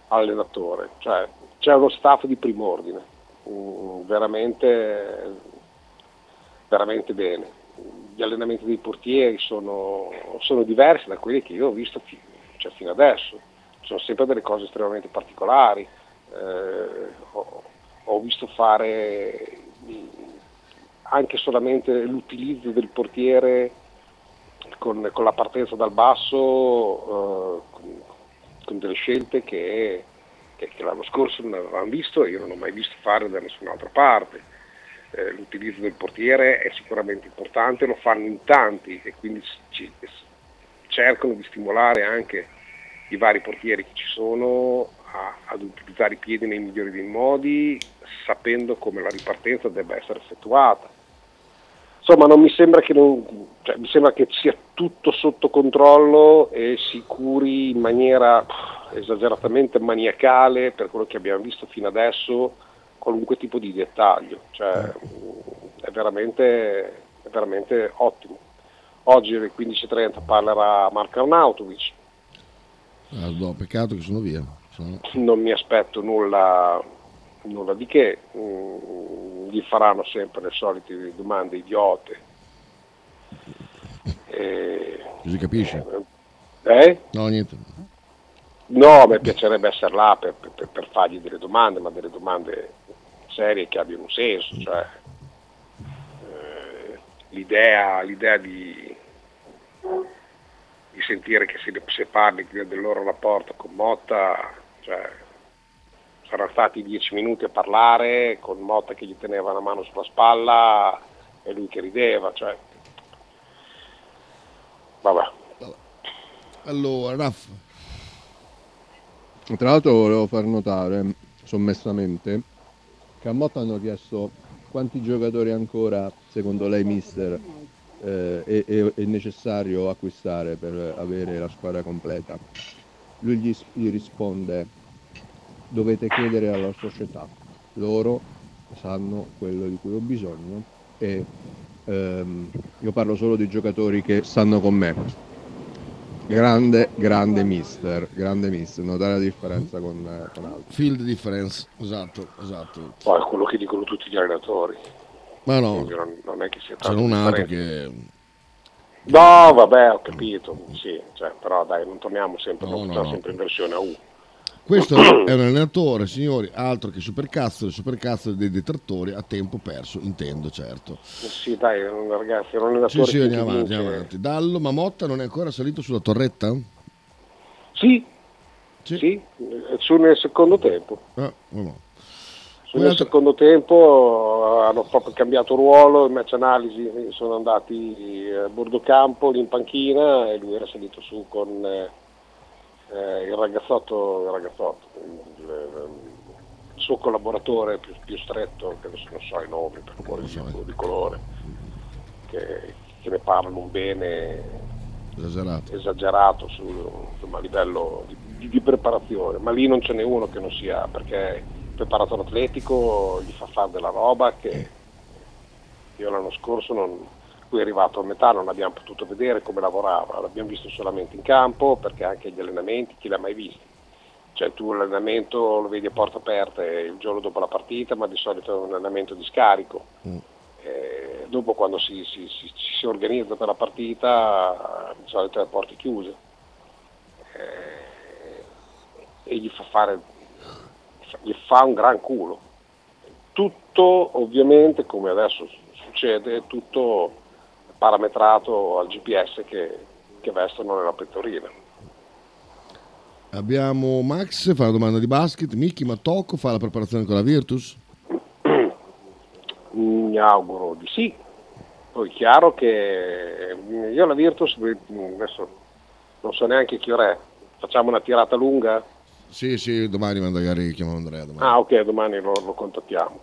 all'allenatore. Cioè, c'è uno staff di prim'ordine, mm, veramente, veramente bene. Gli allenamenti dei portieri sono, sono diversi da quelli che io ho visto fi- cioè, fino adesso, sono sempre delle cose estremamente particolari. Eh, ho, ho visto fare anche solamente l'utilizzo del portiere con, con la partenza dal basso, eh, con, con delle scelte che, che- l'anno scorso non avevamo visto e io non ho mai visto fare da nessun'altra parte. Eh, l'utilizzo del portiere è sicuramente importante, lo fanno in tanti e quindi ci- cercano di stimolare anche i vari portieri che ci sono a- ad utilizzare i piedi nei migliori dei modi, sapendo come la ripartenza debba essere effettuata. Insomma, non mi sembra che, non- cioè, mi sembra che sia tutto sotto controllo e si curi in maniera esageratamente maniacale per quello che abbiamo visto fino adesso qualunque tipo di dettaglio. Cioè, mh, è, veramente, è veramente ottimo. Oggi alle 15.30 parlerà Marco Arnautovic, Ah, no, peccato che sono via. Sono- non mi aspetto nulla, nulla di che, Mm, gli faranno sempre le solite domande idiote. E- Così capisci? eh? No, niente. No, me piacerebbe essere là per, per- per fargli delle domande, ma delle domande serie che abbiano un senso. Cioè, eh, l'idea, l'idea di, di sentire che si, si parli del loro rapporto con Motta, cioè, saranno stati dieci minuti a parlare con Motta che gli teneva una mano sulla spalla e lui che rideva. Cioè, vabbè. Allora, Raff, Tra l'altro volevo far notare sommessamente che a Motta hanno chiesto quanti giocatori ancora, secondo lei mister, eh, è, è- necessario acquistare per avere la squadra completa. Lui gli, gli risponde dovete chiedere alla società, loro sanno quello di cui ho bisogno e ehm, io parlo solo di giocatori che stanno con me. Grande, grande mister, grande mister, notare la differenza con, eh, con altri. field difference, esatto, esatto. Poi è quello che dicono tutti gli allenatori. Ma no, non, non è che sia c'è tanto un altro che... No, vabbè, ho capito, sì, cioè, però dai, non torniamo sempre, No, non no, sempre in versione A1. Questo è un allenatore, signori, altro che supercazzo, il supercazzo dei detrattori a tempo perso, intendo, certo. Sì, dai, ragazzi, era un Sì, allenatore sì, che andiamo avanti, andiamo avanti. Dallo, ma Motta non è ancora salito sulla torretta? Sì, sì, eh, su nel secondo tempo. Ah, no, no. Su nel secondo tempo eh, hanno proprio cambiato ruolo, in match analisi sono andati a bordo campo, lì in panchina e lui era salito su con eh, eh, il ragazzotto, il ragazzotto, il, il suo collaboratore più, più stretto, che adesso non so i nomi per cuore di, di colore, che, che ne parlano un bene Esagerato. esagerato su, insomma, a livello di, di- di preparazione, ma lì non ce n'è uno che non sia, perché il preparatore atletico gli fa fare della roba che io l'anno scorso non, lui è arrivato a metà, non abbiamo potuto vedere come lavorava, l'abbiamo visto solamente in campo perché anche gli allenamenti chi l'ha mai visto? Cioè tu l'allenamento lo vedi a porta aperte il giorno dopo la partita, ma di solito è un allenamento di scarico. Eh, dopo quando si, si- si- si organizza per la partita, di solito è a porte chiuse. Eh, e gli fa fare, gli fa un gran culo. Tutto ovviamente, come adesso succede, tutto parametrato al GPS che, che vestono nella pettorina. Abbiamo Max, fa una domanda di basket, Miki Matocco fa la preparazione con la Virtus? Mi auguro di sì. Poi è chiaro che io la Virtus adesso non so neanche che ora è. Facciamo una tirata lunga? Sì, sì, domani magari chiamiamo Andrea. Domani. Ah ok, domani lo, lo contattiamo.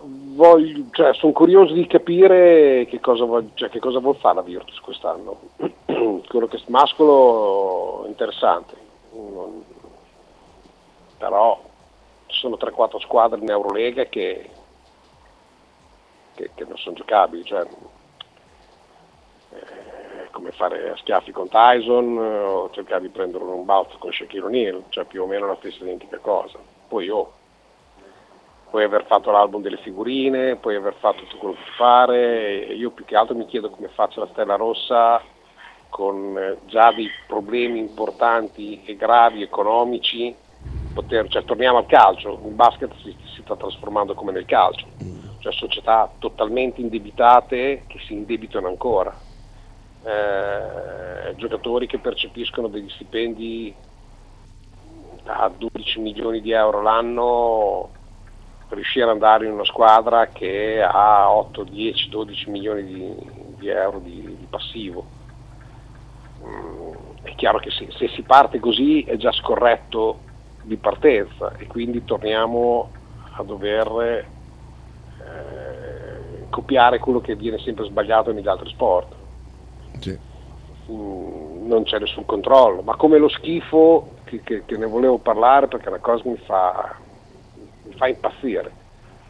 Voglio- cioè, sono curioso di capire che cosa, vuol, cioè, che cosa vuol fare la Virtus quest'anno. quello che mascolo interessante, Non- però ci sono 3-4 squadre in Eurolega che, che, che non sono giocabili, cioè, eh, come fare a schiaffi con Tyson eh, o cercare di prendere un balzo con Shaquille O'Neal, cioè più o meno la stessa identica cosa. Poi oh, puoi aver fatto l'album delle figurine, puoi aver fatto tutto quello che ti pare, e io più che altro mi chiedo come faccia la Stella Rossa con eh, già dei problemi importanti e gravi economici, poter, cioè torniamo al calcio, il basket si, si sta trasformando come nel calcio, cioè società totalmente indebitate che si indebitano ancora, eh, giocatori che percepiscono degli stipendi da 12 milioni di euro l'anno riuscire ad andare in una squadra che ha 8, 10, 12 milioni di, di euro di, di passivo. Mm, È chiaro che se, se si parte così è già scorretto di partenza e quindi torniamo a dover eh, copiare quello che viene sempre sbagliato negli altri sport. Mm, non c'è nessun controllo, ma come lo schifo che, che- che ne volevo parlare perché la cosa mi fa, mi fa impazzire.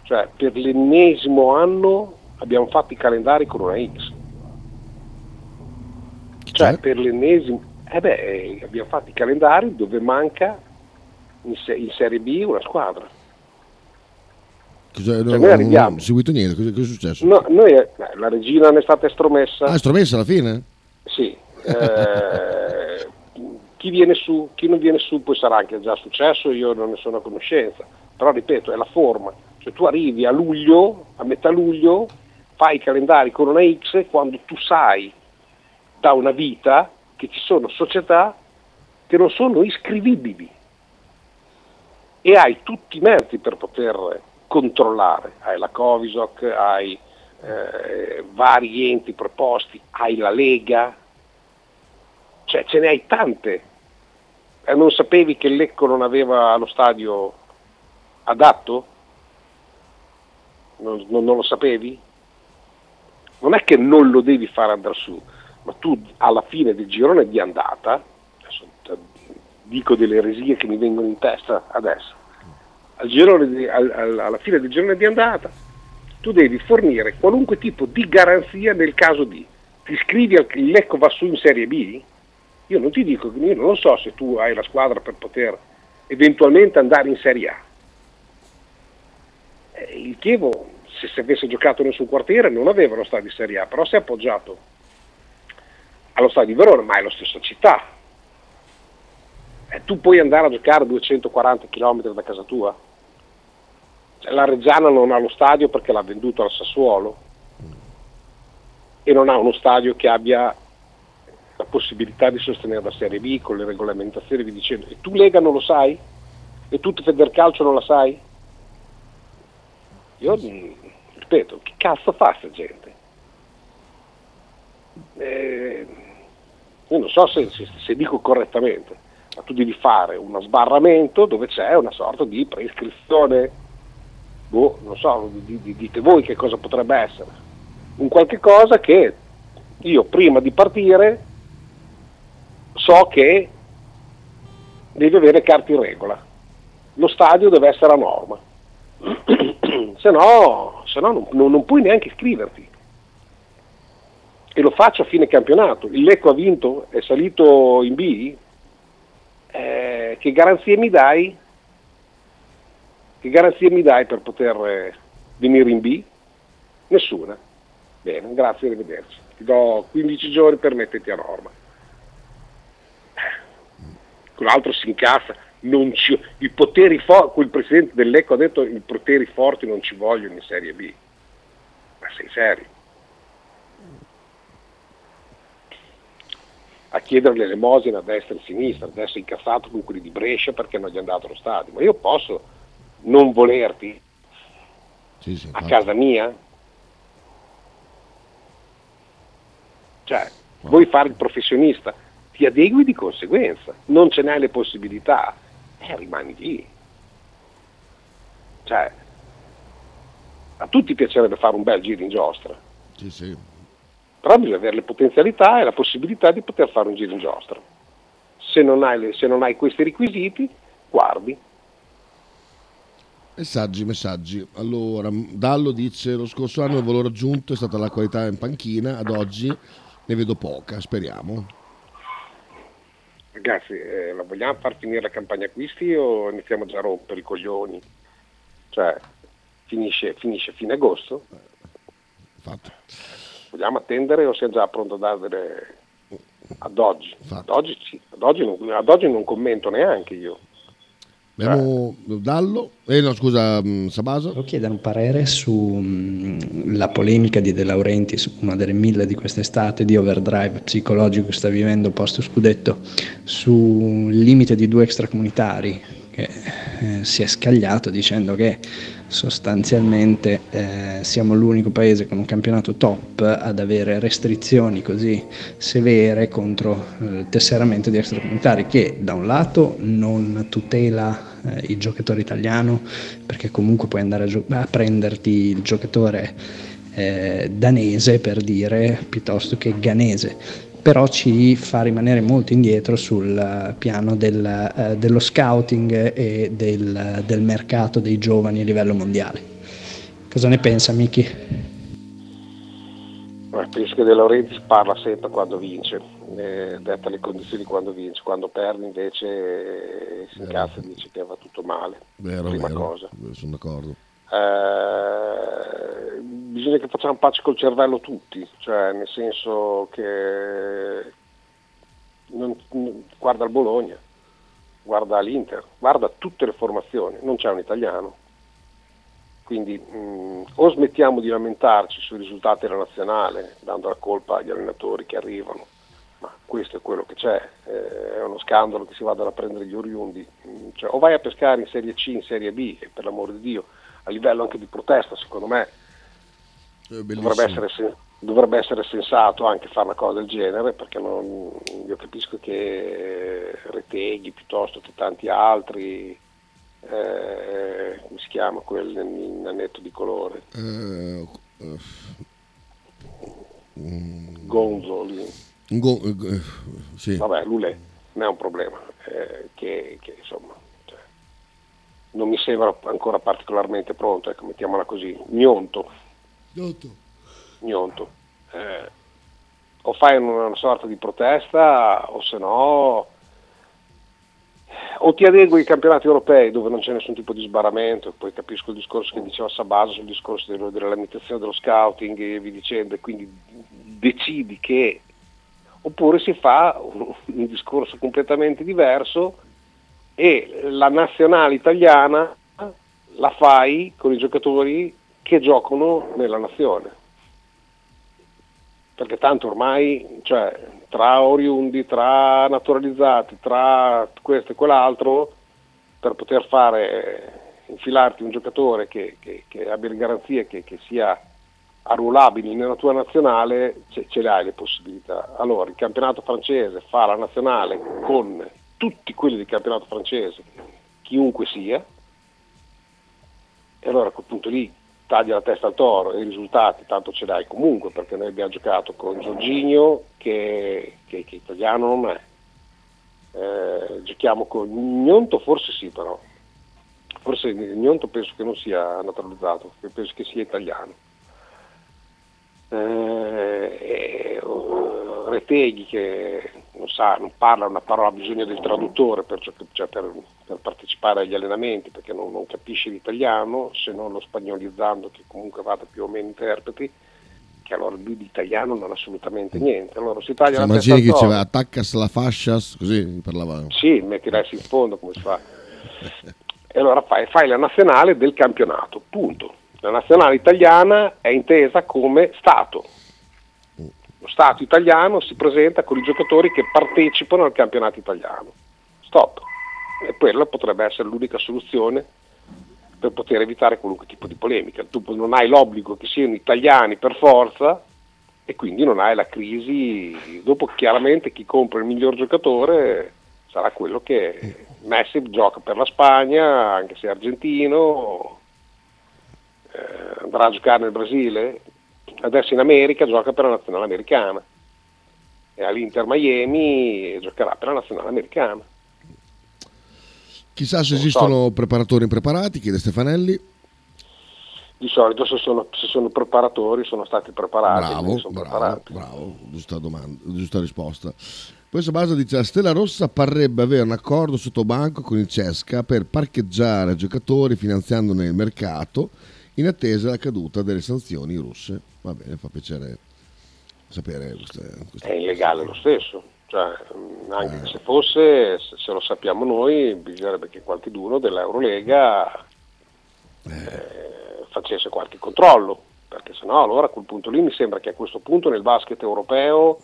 Cioè, per l'ennesimo anno abbiamo fatto i calendari con una X. Cioè, per l'ennesimo... Eh beh, eh, abbiamo fatto i calendari dove manca in, se- in Serie B una squadra. Cioè, non, noi non ho seguito niente, cosa, cosa è successo? No, noi, eh, la regina ne è stata estromessa. Ah, è stromessa alla fine? Sì. eh, chi viene su, chi non viene su poi sarà anche già successo, io non ne sono a conoscenza. Però ripeto, è la forma. Cioè tu arrivi a luglio, a metà luglio, fai i calendari con una X quando tu sai da una vita che ci sono società che non sono iscrivibili e hai tutti i mezzi per poter controllare, hai la Covisoc, hai eh, vari enti preposti, hai la Lega, cioè ce ne hai tante. E non sapevi che Lecco non aveva lo stadio adatto? Non, non- non lo sapevi? Non è che non lo devi fare andare su, ma tu alla fine del girone di andata, adesso dico delle eresie che mi vengono in testa adesso, al di- al- al- alla fine del girone di andata tu devi fornire qualunque tipo di garanzia nel caso di ti iscrivi al il Lecco va su in Serie B io non ti dico io non so se tu hai la squadra per poter eventualmente andare in Serie A il Chievo se, se avesse giocato nel suo quartiere non aveva lo stadio di Serie A però si è appoggiato allo stadio di Verona ma è la stessa città Eh, tu puoi andare a giocare a 240 km da casa tua cioè, la Reggiana non ha lo stadio perché l'ha venduto al Sassuolo e non ha uno stadio che abbia la possibilità di sostenere la Serie B con le regolamentazioni vi dicendo e tu Lega non lo sai? E tu Federcalcio non la sai? Io ripeto, che cazzo fa sta gente? Eh, io non so se, se- se dico correttamente, ma tu devi fare uno sbarramento dove c'è una sorta di prescrizione boh, non so, di- di- dite voi che cosa potrebbe essere. Un qualche cosa che io prima di partire so che devi avere carte in regola. Lo stadio deve essere a norma. se no, se no non, non- puoi neanche iscriverti. E lo faccio a fine campionato. Il Lecco ha vinto, è salito in B. Eh, che garanzie mi dai che garanzie mi dai per poter eh, venire in B? Nessuna. Bene, grazie, arrivederci. Ti do 15 giorni per metterti a norma. Quell'altro si incassa. Non ci- I poteri forti, il presidente del Lecco ha detto i poteri forti non ci vogliono in Serie B. Ma sei serio? A chiedere l'elemosina a destra e a sinistra, adesso è incazzato con quelli di Brescia perché non gli è andato allo stadio. Ma io posso non volerti Sì, sì, a casa mia? Cioè, vuoi fare il professionista, ti adegui di conseguenza, non ce n'hai le possibilità, eh, rimani lì. Cioè, a tutti piacerebbe fare un bel giro in giostra, Sì, sì. però bisogna avere le potenzialità e la possibilità di poter fare un giro in giostra. Se non hai, le- se non hai questi requisiti, guardi. Messaggi, messaggi. Allora, Dallo dice: Lo scorso anno il valore aggiunto è stata la qualità in panchina, ad oggi ne vedo poca, speriamo. Ragazzi, eh, la vogliamo far finire la campagna acquisti o iniziamo già a rompere i coglioni? Cioè, finisce, finisce fine agosto? Fatto. Vogliamo attendere o siamo già pronti a dare ad oggi? Ad oggi, sì, ad oggi, non, ad oggi non commento neanche io. Abbiamo Dallo, eh no scusa, mh, Sabaso. Volevo chiedere un parere sulla polemica di De Laurentiis, una delle mille di quest'estate di overdrive psicologico che sta vivendo post scudetto, sul limite di due extracomunitari che eh, si è scagliato dicendo che sostanzialmente eh, siamo l'unico paese con un campionato top ad avere restrizioni così severe contro eh, il tesseramento di extracomunitari che da un lato non tutela eh, il giocatore italiano perché comunque puoi andare a, gio- a prenderti il giocatore eh, danese per dire piuttosto che ganese però ci fa rimanere molto indietro sul piano del, eh, dello scouting e del, del mercato dei giovani a livello mondiale. Cosa ne pensa Miki? Penso che De Laurentiis parla sempre quando vince, eh, detta le condizioni quando vince, quando perde invece eh, si incazza e dice che va tutto male. Vero, Prima vero, cosa. sono d'accordo. Eh, bisogna che facciamo pace col cervello tutti, cioè nel senso che non- non- guarda il Bologna, guarda l'Inter, guarda tutte le formazioni, non c'è un italiano. Quindi mh, o smettiamo di lamentarci sui risultati della nazionale, dando la colpa agli allenatori che arrivano, ma questo è quello che c'è, eh, è uno scandalo che si vadano a prendere gli oriundi, Mm, cioè, o vai a pescare in Serie C, in Serie B, e per l'amore di Dio, a livello anche di protesta, secondo me dovrebbe essere, dovrebbe essere sensato anche fare una cosa del genere, perché non- io capisco che Reteghi piuttosto che tanti altri, eh, come si chiama quel nanetto di colore, Eh, eh, Gonzo lì. Go- eh, sì. Vabbè, Lulè non è un problema, eh, che, che, insomma cioè, non mi sembra ancora particolarmente pronto, ecco, mettiamola così, gnonto, gnonto. Eh, o fai una, una sorta di protesta o se no o ti adegui ai campionati europei dove non c'è nessun tipo di sbarramento, poi capisco il discorso che diceva Sabaso sul discorso dello- della limitazione dello scouting e vi dicendo, e quindi decidi che oppure si fa un, discorso completamente diverso e la nazionale italiana la fai con i giocatori che giocano nella nazione. Perché tanto ormai, cioè, tra oriundi, tra naturalizzati, tra questo e quell'altro, per poter fare, infilarti un giocatore che, che- che abbia le garanzie che, che sia arruolabile nella tua nazionale, ce, ce le hai le possibilità. Allora, il campionato francese fa la nazionale con tutti quelli del campionato francese, chiunque sia, e allora a quel punto lì taglia la testa al toro e i risultati tanto ce l'hai comunque perché noi abbiamo giocato con Giorginio che, che- che italiano non è. Eh, giochiamo con Gnonto forse sì però. Forse Gnonto penso che non sia naturalizzato penso che sia italiano Eh, oh, Reteghi che non sa, non parla una parola, ha bisogno del traduttore per, cioè per- per partecipare agli allenamenti perché non, non capisce l'italiano, se non lo spagnolizzando che comunque vada più o meno interpreti, che allora lui di italiano non ha assolutamente niente. Allora si taglia la testa Immagini che diceva attaccas la fascia, così parlava. Sì, metti l'asse in fondo come si fa. E allora fai, fai la nazionale del campionato, punto. La nazionale italiana è intesa come Stato. Lo Stato italiano si presenta con i giocatori che partecipano al campionato italiano. Stop. E quella potrebbe essere l'unica soluzione per poter evitare qualunque tipo di polemica. Tu non hai l'obbligo che siano italiani per forza e quindi non hai la crisi. Dopo chiaramente chi compra il miglior giocatore sarà quello che Messi gioca per la Spagna, anche se è argentino, eh, andrà a giocare nel Brasile, adesso in America gioca per la nazionale americana e all'Inter Miami giocherà per la nazionale americana. Chissà se Non esistono preparatori impreparati, chiede Stefanelli. Di solito se sono, se sono preparatori sono stati preparati. Bravo, sono bravo, preparati. bravo, giusta domanda, giusta risposta. Poi Sabasa dice la Stella Rossa parrebbe avere un accordo sotto banco con il Cesca per parcheggiare giocatori finanziandone il mercato in attesa della caduta delle sanzioni russe. Va bene, fa piacere sapere queste, queste È illegale lo stesso. Cioè, anche se fosse, se, lo sappiamo noi, bisognerebbe che qualcuno dell'Eurolega eh, facesse qualche controllo, perché sennò allora a quel punto lì mi sembra che a questo punto nel basket europeo,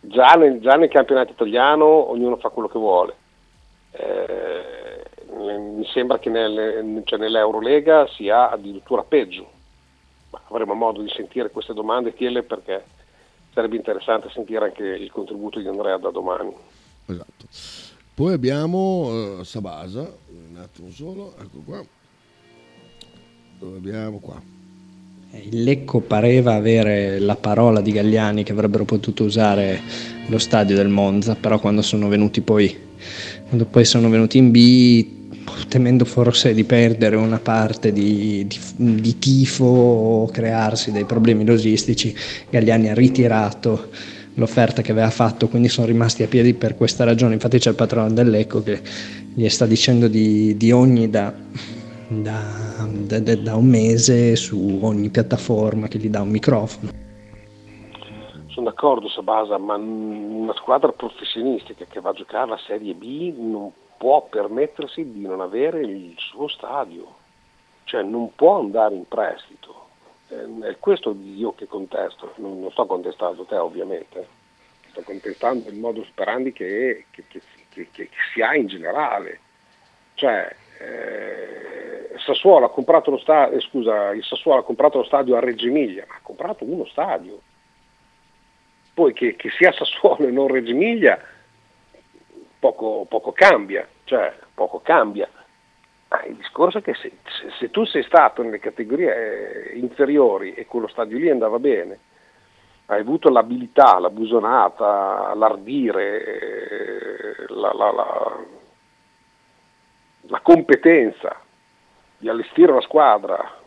già nel, già nel campionato italiano, ognuno fa quello che vuole. Eh, mi sembra che nel- cioè nell'Eurolega sia addirittura peggio. Ma avremo modo di sentire queste domande, Chiele, perché sarebbe interessante sentire anche il contributo di Andrea da domani. Esatto. Poi abbiamo eh, Sabasa, un attimo solo, ecco qua. Dove abbiamo qua? Il Lecco pareva avere la parola di Galliani che avrebbero potuto usare lo stadio del Monza, però quando sono venuti poi, quando poi sono venuti in B, temendo forse di perdere una parte di, di- di tifo o crearsi dei problemi logistici, Galliani ha ritirato l'offerta che aveva fatto, quindi sono rimasti a piedi per questa ragione. Infatti c'è il patrono del Lecco che gli sta dicendo di, di ogni da- da- da- da un mese su ogni piattaforma che gli dà un microfono. Sono d'accordo Sabasa, ma una squadra professionistica che va a giocare la Serie B non può permettersi di non avere il suo stadio, cioè non può andare in prestito. Eh, È questo io che contesto, non, non sto contestando te ovviamente, sto contestando il modo sperandi che, che- che- che- si ha in generale. Cioè, eh, Sassuolo ha comprato lo stadio, scusa, il Sassuolo ha comprato lo stadio a Reggio Emilia, ma ha comprato uno stadio. Poi che, che sia Sassuolo e non Reggio Emilia, poco, poco cambia, cioè poco cambia. Ma il discorso è che se, se- se tu sei stato nelle categorie eh, inferiori e quello stadio lì andava bene, hai avuto l'abilità, la busonata, l'ardire, eh, la, la- la- la competenza di allestire una squadra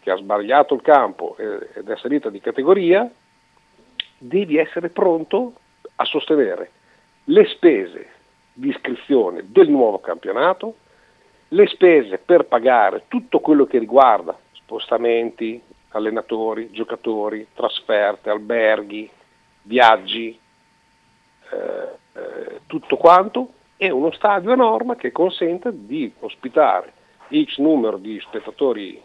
che ha sbagliato il campo ed è salita di categoria, devi essere pronto a sostenere le spese di iscrizione del nuovo campionato, le spese per pagare tutto quello che riguarda spostamenti, allenatori, giocatori, trasferte, alberghi, viaggi, eh, eh, tutto quanto, e uno stadio a norma che consente di ospitare X numero di spettatori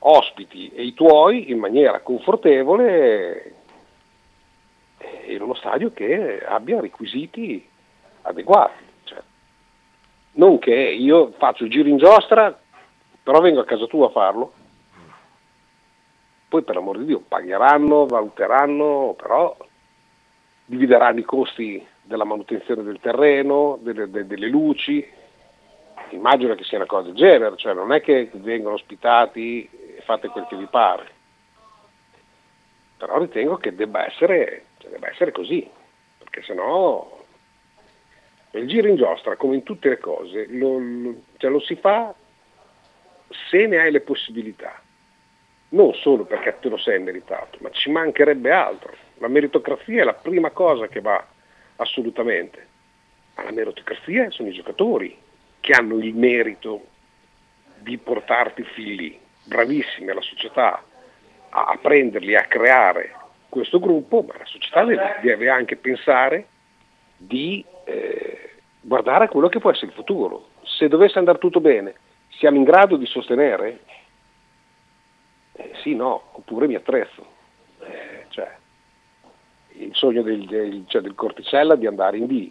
ospiti e i tuoi in maniera confortevole e in uno stadio che abbia requisiti adeguati. Cioè, non che io faccio il giro in giostra, però vengo a casa tua a farlo. Poi per l'amor di Dio pagheranno, valuteranno, però divideranno i costi della manutenzione del terreno, delle, de- delle luci. Immagino che sia una cosa del genere, cioè non è che vengono ospitati e fate quel che vi pare. Però ritengo che debba essere, cioè debba essere così, perché sennò il giro in giostra, come in tutte le cose, lo, lo- cioè lo si fa se ne hai le possibilità, non solo perché te lo sei meritato, ma ci mancherebbe altro. La meritocrazia è la prima cosa che va assolutamente, ma la meritocrazia sono i giocatori che hanno il merito di portarti fin lì, bravissimi alla società a, a prenderli, a creare questo gruppo, ma la società deve, deve anche pensare di eh, guardare a quello che può essere il futuro. Se dovesse andare tutto bene, siamo in grado di sostenere? Eh, sì, no, oppure mi attrezzo. Eh, cioè, il sogno del, del- cioè del Corticella di andare in B.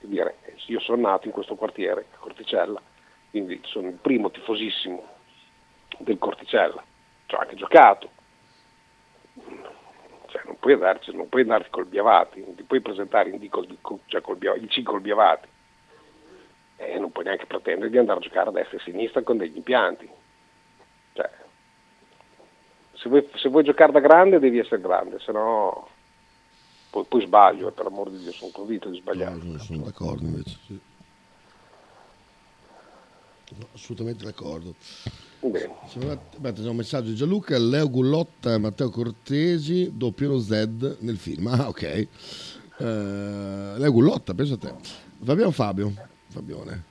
Di dire, io sono nato in questo quartiere, a Corticella, quindi sono il primo tifosissimo del Corticella, ci ho anche giocato. Cioè, non puoi andarci, non puoi andarti col Biavati, non ti puoi presentare in D col, cioè col Bia- in C col Biavati. E non puoi neanche pretendere di andare a giocare a destra e a sinistra con degli impianti. Cioè, se vuoi, se vuoi giocare da grande devi essere grande, se no poi, poi sbaglio, per l'amor di Dio, sono convinto di sbagliare. No, sono d'accordo invece. Sì. No, assolutamente d'accordo. Bene. Un messaggio di Gianluca, Leo Gullotta e Matteo Cortesi doppiano Z nel film. Ah, ok. Eh, Leo Gullotta, pensa a te. Abbiamo Fabio. Fabione.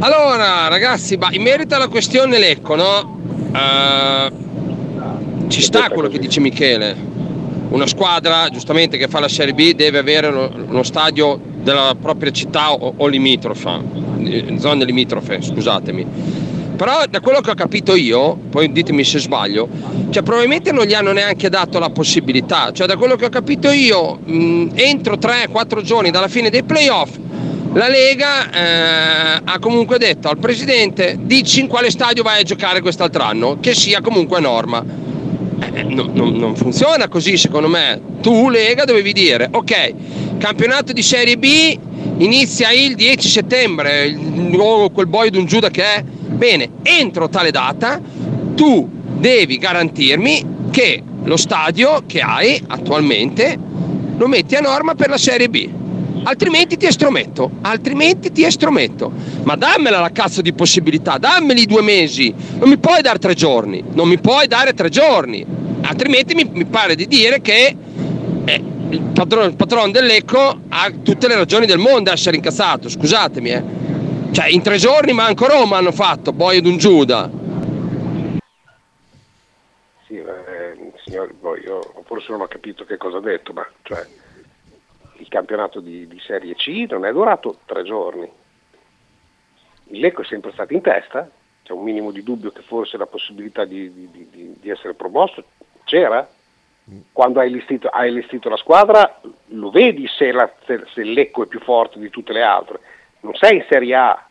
Allora, ragazzi, ma in merito alla questione Lecco, no? Eh, ci sta quello che dice Michele. Una squadra, giustamente, che fa la Serie B deve avere uno stadio della propria città o, o limitrofa, eh, zone limitrofe, scusatemi. Però da quello che ho capito io, poi ditemi se sbaglio, cioè probabilmente non gli hanno neanche dato la possibilità. Cioè da quello che ho capito io, mh, entro 3-4 giorni dalla fine dei playoff, la Lega eh, ha comunque detto al presidente dici in quale stadio vai a giocare quest'altro anno, che sia comunque norma. Eh, no- non, non funziona così secondo me. Tu Lega dovevi dire ok, campionato di Serie B inizia il 10 settembre, il- o quel boio d'un Giuda che è. Bene, entro tale data tu devi garantirmi che lo stadio che hai attualmente lo metti a norma per la Serie B. Altrimenti ti estrometto, altrimenti ti estrometto. Ma dammela la cazzo di possibilità, dammeli due mesi. Non mi puoi dare tre giorni, non mi puoi dare tre giorni. Altrimenti mi, mi pare di dire che il padrone, il padrone dell'Ecco ha tutte le ragioni del mondo a essere incazzato, scusatemi. Eh. Cioè, in tre giorni manco Roma hanno fatto, boia d'un Giuda. Sì, eh, signori, poi io forse non ho capito che cosa ha detto, ma cioè, il campionato di, di Serie C non è durato tre giorni. Lecco è sempre stato in testa, c'è un minimo di dubbio che forse la possibilità di- di- di- di essere promosso c'era. Quando hai allestito, hai allestito la squadra lo vedi se, la- se- se Lecco è più forte di tutte le altre. Non sei in Serie A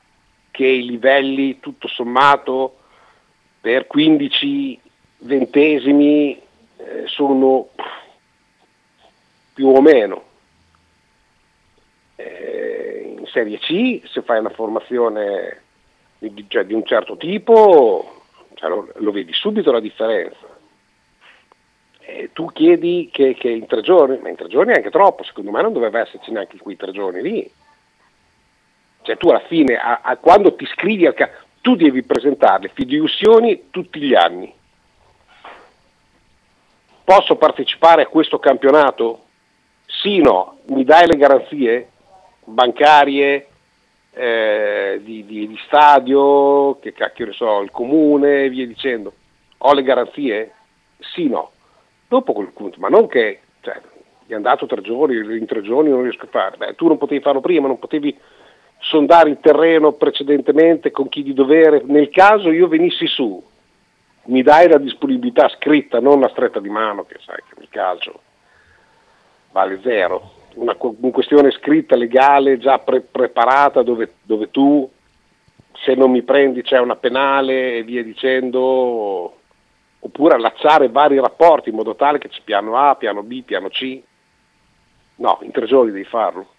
che i livelli tutto sommato per 15 ventesimi eh, sono più o meno. Eh, in Serie C se fai una formazione di, cioè, di un certo tipo cioè, lo, lo vedi subito la differenza. E tu chiedi che, che in tre giorni, ma in tre giorni è anche troppo, secondo me non doveva esserci neanche quei tre giorni lì. Cioè tu alla fine, a- a- quando ti iscrivi al ca- tu devi presentare fiduzioni tutti gli anni. Posso partecipare a questo campionato? Sì, no, mi dai le garanzie bancarie, eh, di, di- di stadio, che cacchio ne so, il comune e via dicendo. Ho le garanzie? Sì, no. Dopo quel punto, ma non che cioè, è andato tre giorni, in tre giorni non riesco a fare. Beh, tu non potevi farlo prima, non potevi sondare il terreno precedentemente con chi di dovere. Nel caso io venissi su, mi dai la disponibilità scritta, non la stretta di mano, che sai che nel calcio vale zero. Una, una questione scritta, legale, già pre- preparata, dove, dove tu, se non mi prendi, c'è una penale e via dicendo, oppure allacciare vari rapporti in modo tale che c'è piano A, piano B, piano C. No, in tre giorni devi farlo.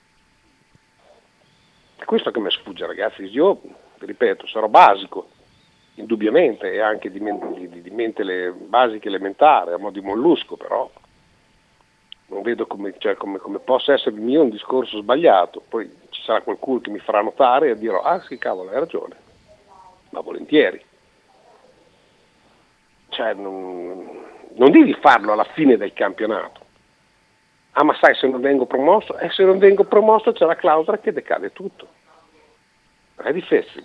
È questo che mi sfugge, ragazzi. Io, ripeto, sarò basico, indubbiamente, e anche di, men- di- mente le basiche elementari, a mo' di mollusco, però non vedo come, cioè, come- come possa essere mio un discorso sbagliato. Poi ci sarà qualcuno che mi farà notare e dirò, ah sì, cavolo, hai ragione, ma volentieri. Cioè, non, non devi farlo alla fine del campionato. Ah, ma sai, se non vengo promosso, eh, se non vengo promosso c'è la clausola che decade tutto. È difesso.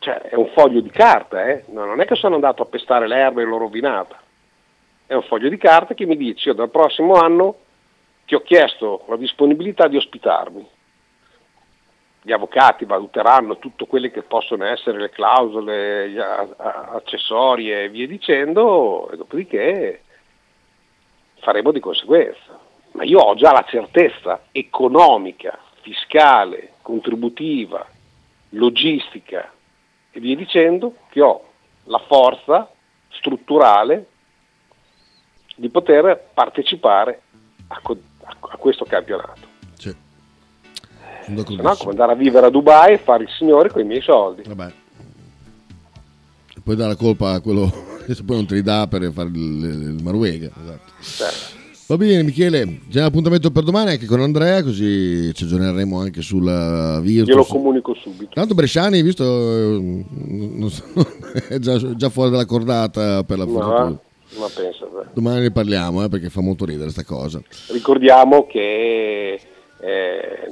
Cioè, è un foglio di carta, eh? No, non è che sono andato a pestare l'erba e l'ho rovinata. È un foglio di carta che mi dice, io dal prossimo anno ti ho chiesto la disponibilità di ospitarmi. Gli avvocati valuteranno tutte quelle che possono essere le clausole, gli a- a- accessori e via dicendo, e dopodiché faremo di conseguenza. Ma io ho già la certezza economica, fiscale, contributiva, logistica e via dicendo che ho la forza strutturale di poter partecipare a, co- a questo campionato. No, come andare a vivere a Dubai e fare il signore con i miei soldi. Vabbè. poi dà la colpa a quello che poi non te li dà per fare il, il Maruega. Esatto. Va bene Michele, c'è un appuntamento per domani anche con Andrea, così ci aggiorneremo anche sulla Virtus. Glielo comunico subito. Tanto Bresciani, visto, eh, so, è già, già fuori dalla cordata per la fortuna. ma pensa te. Domani ne parliamo eh, perché fa molto ridere sta cosa. Ricordiamo che eh,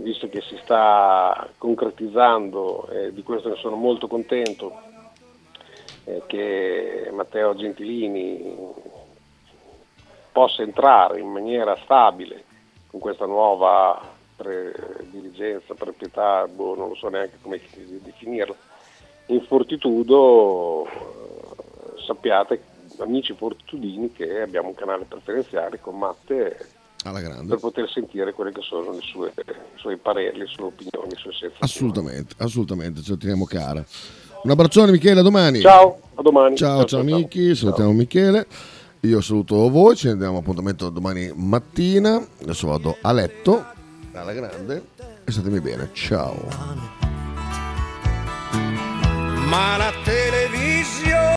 visto che si sta concretizzando, e di questo ne sono molto contento, eh, che Matteo Gentilini possa entrare in maniera stabile con questa nuova pre- dirigenza, proprietà, boh, non lo so neanche come definirla, in Fortitudo eh, sappiate, amici fortitudini, che abbiamo un canale preferenziale con Matte Alla grande. Per poter sentire quelle che sono le sue, i suoi pareri, le sue opinioni, le sue sensazioni. Assolutamente, assolutamente, ce la teniamo cara. Un abbraccione Michele, a domani. Ciao, a domani. Ciao, ciao, Ciao, ciao, amici, salutiamo Michele. Io saluto voi, ci diamo appuntamento domani mattina. Adesso vado a letto, alla grande, e statemi bene. Ciao. Ma la tele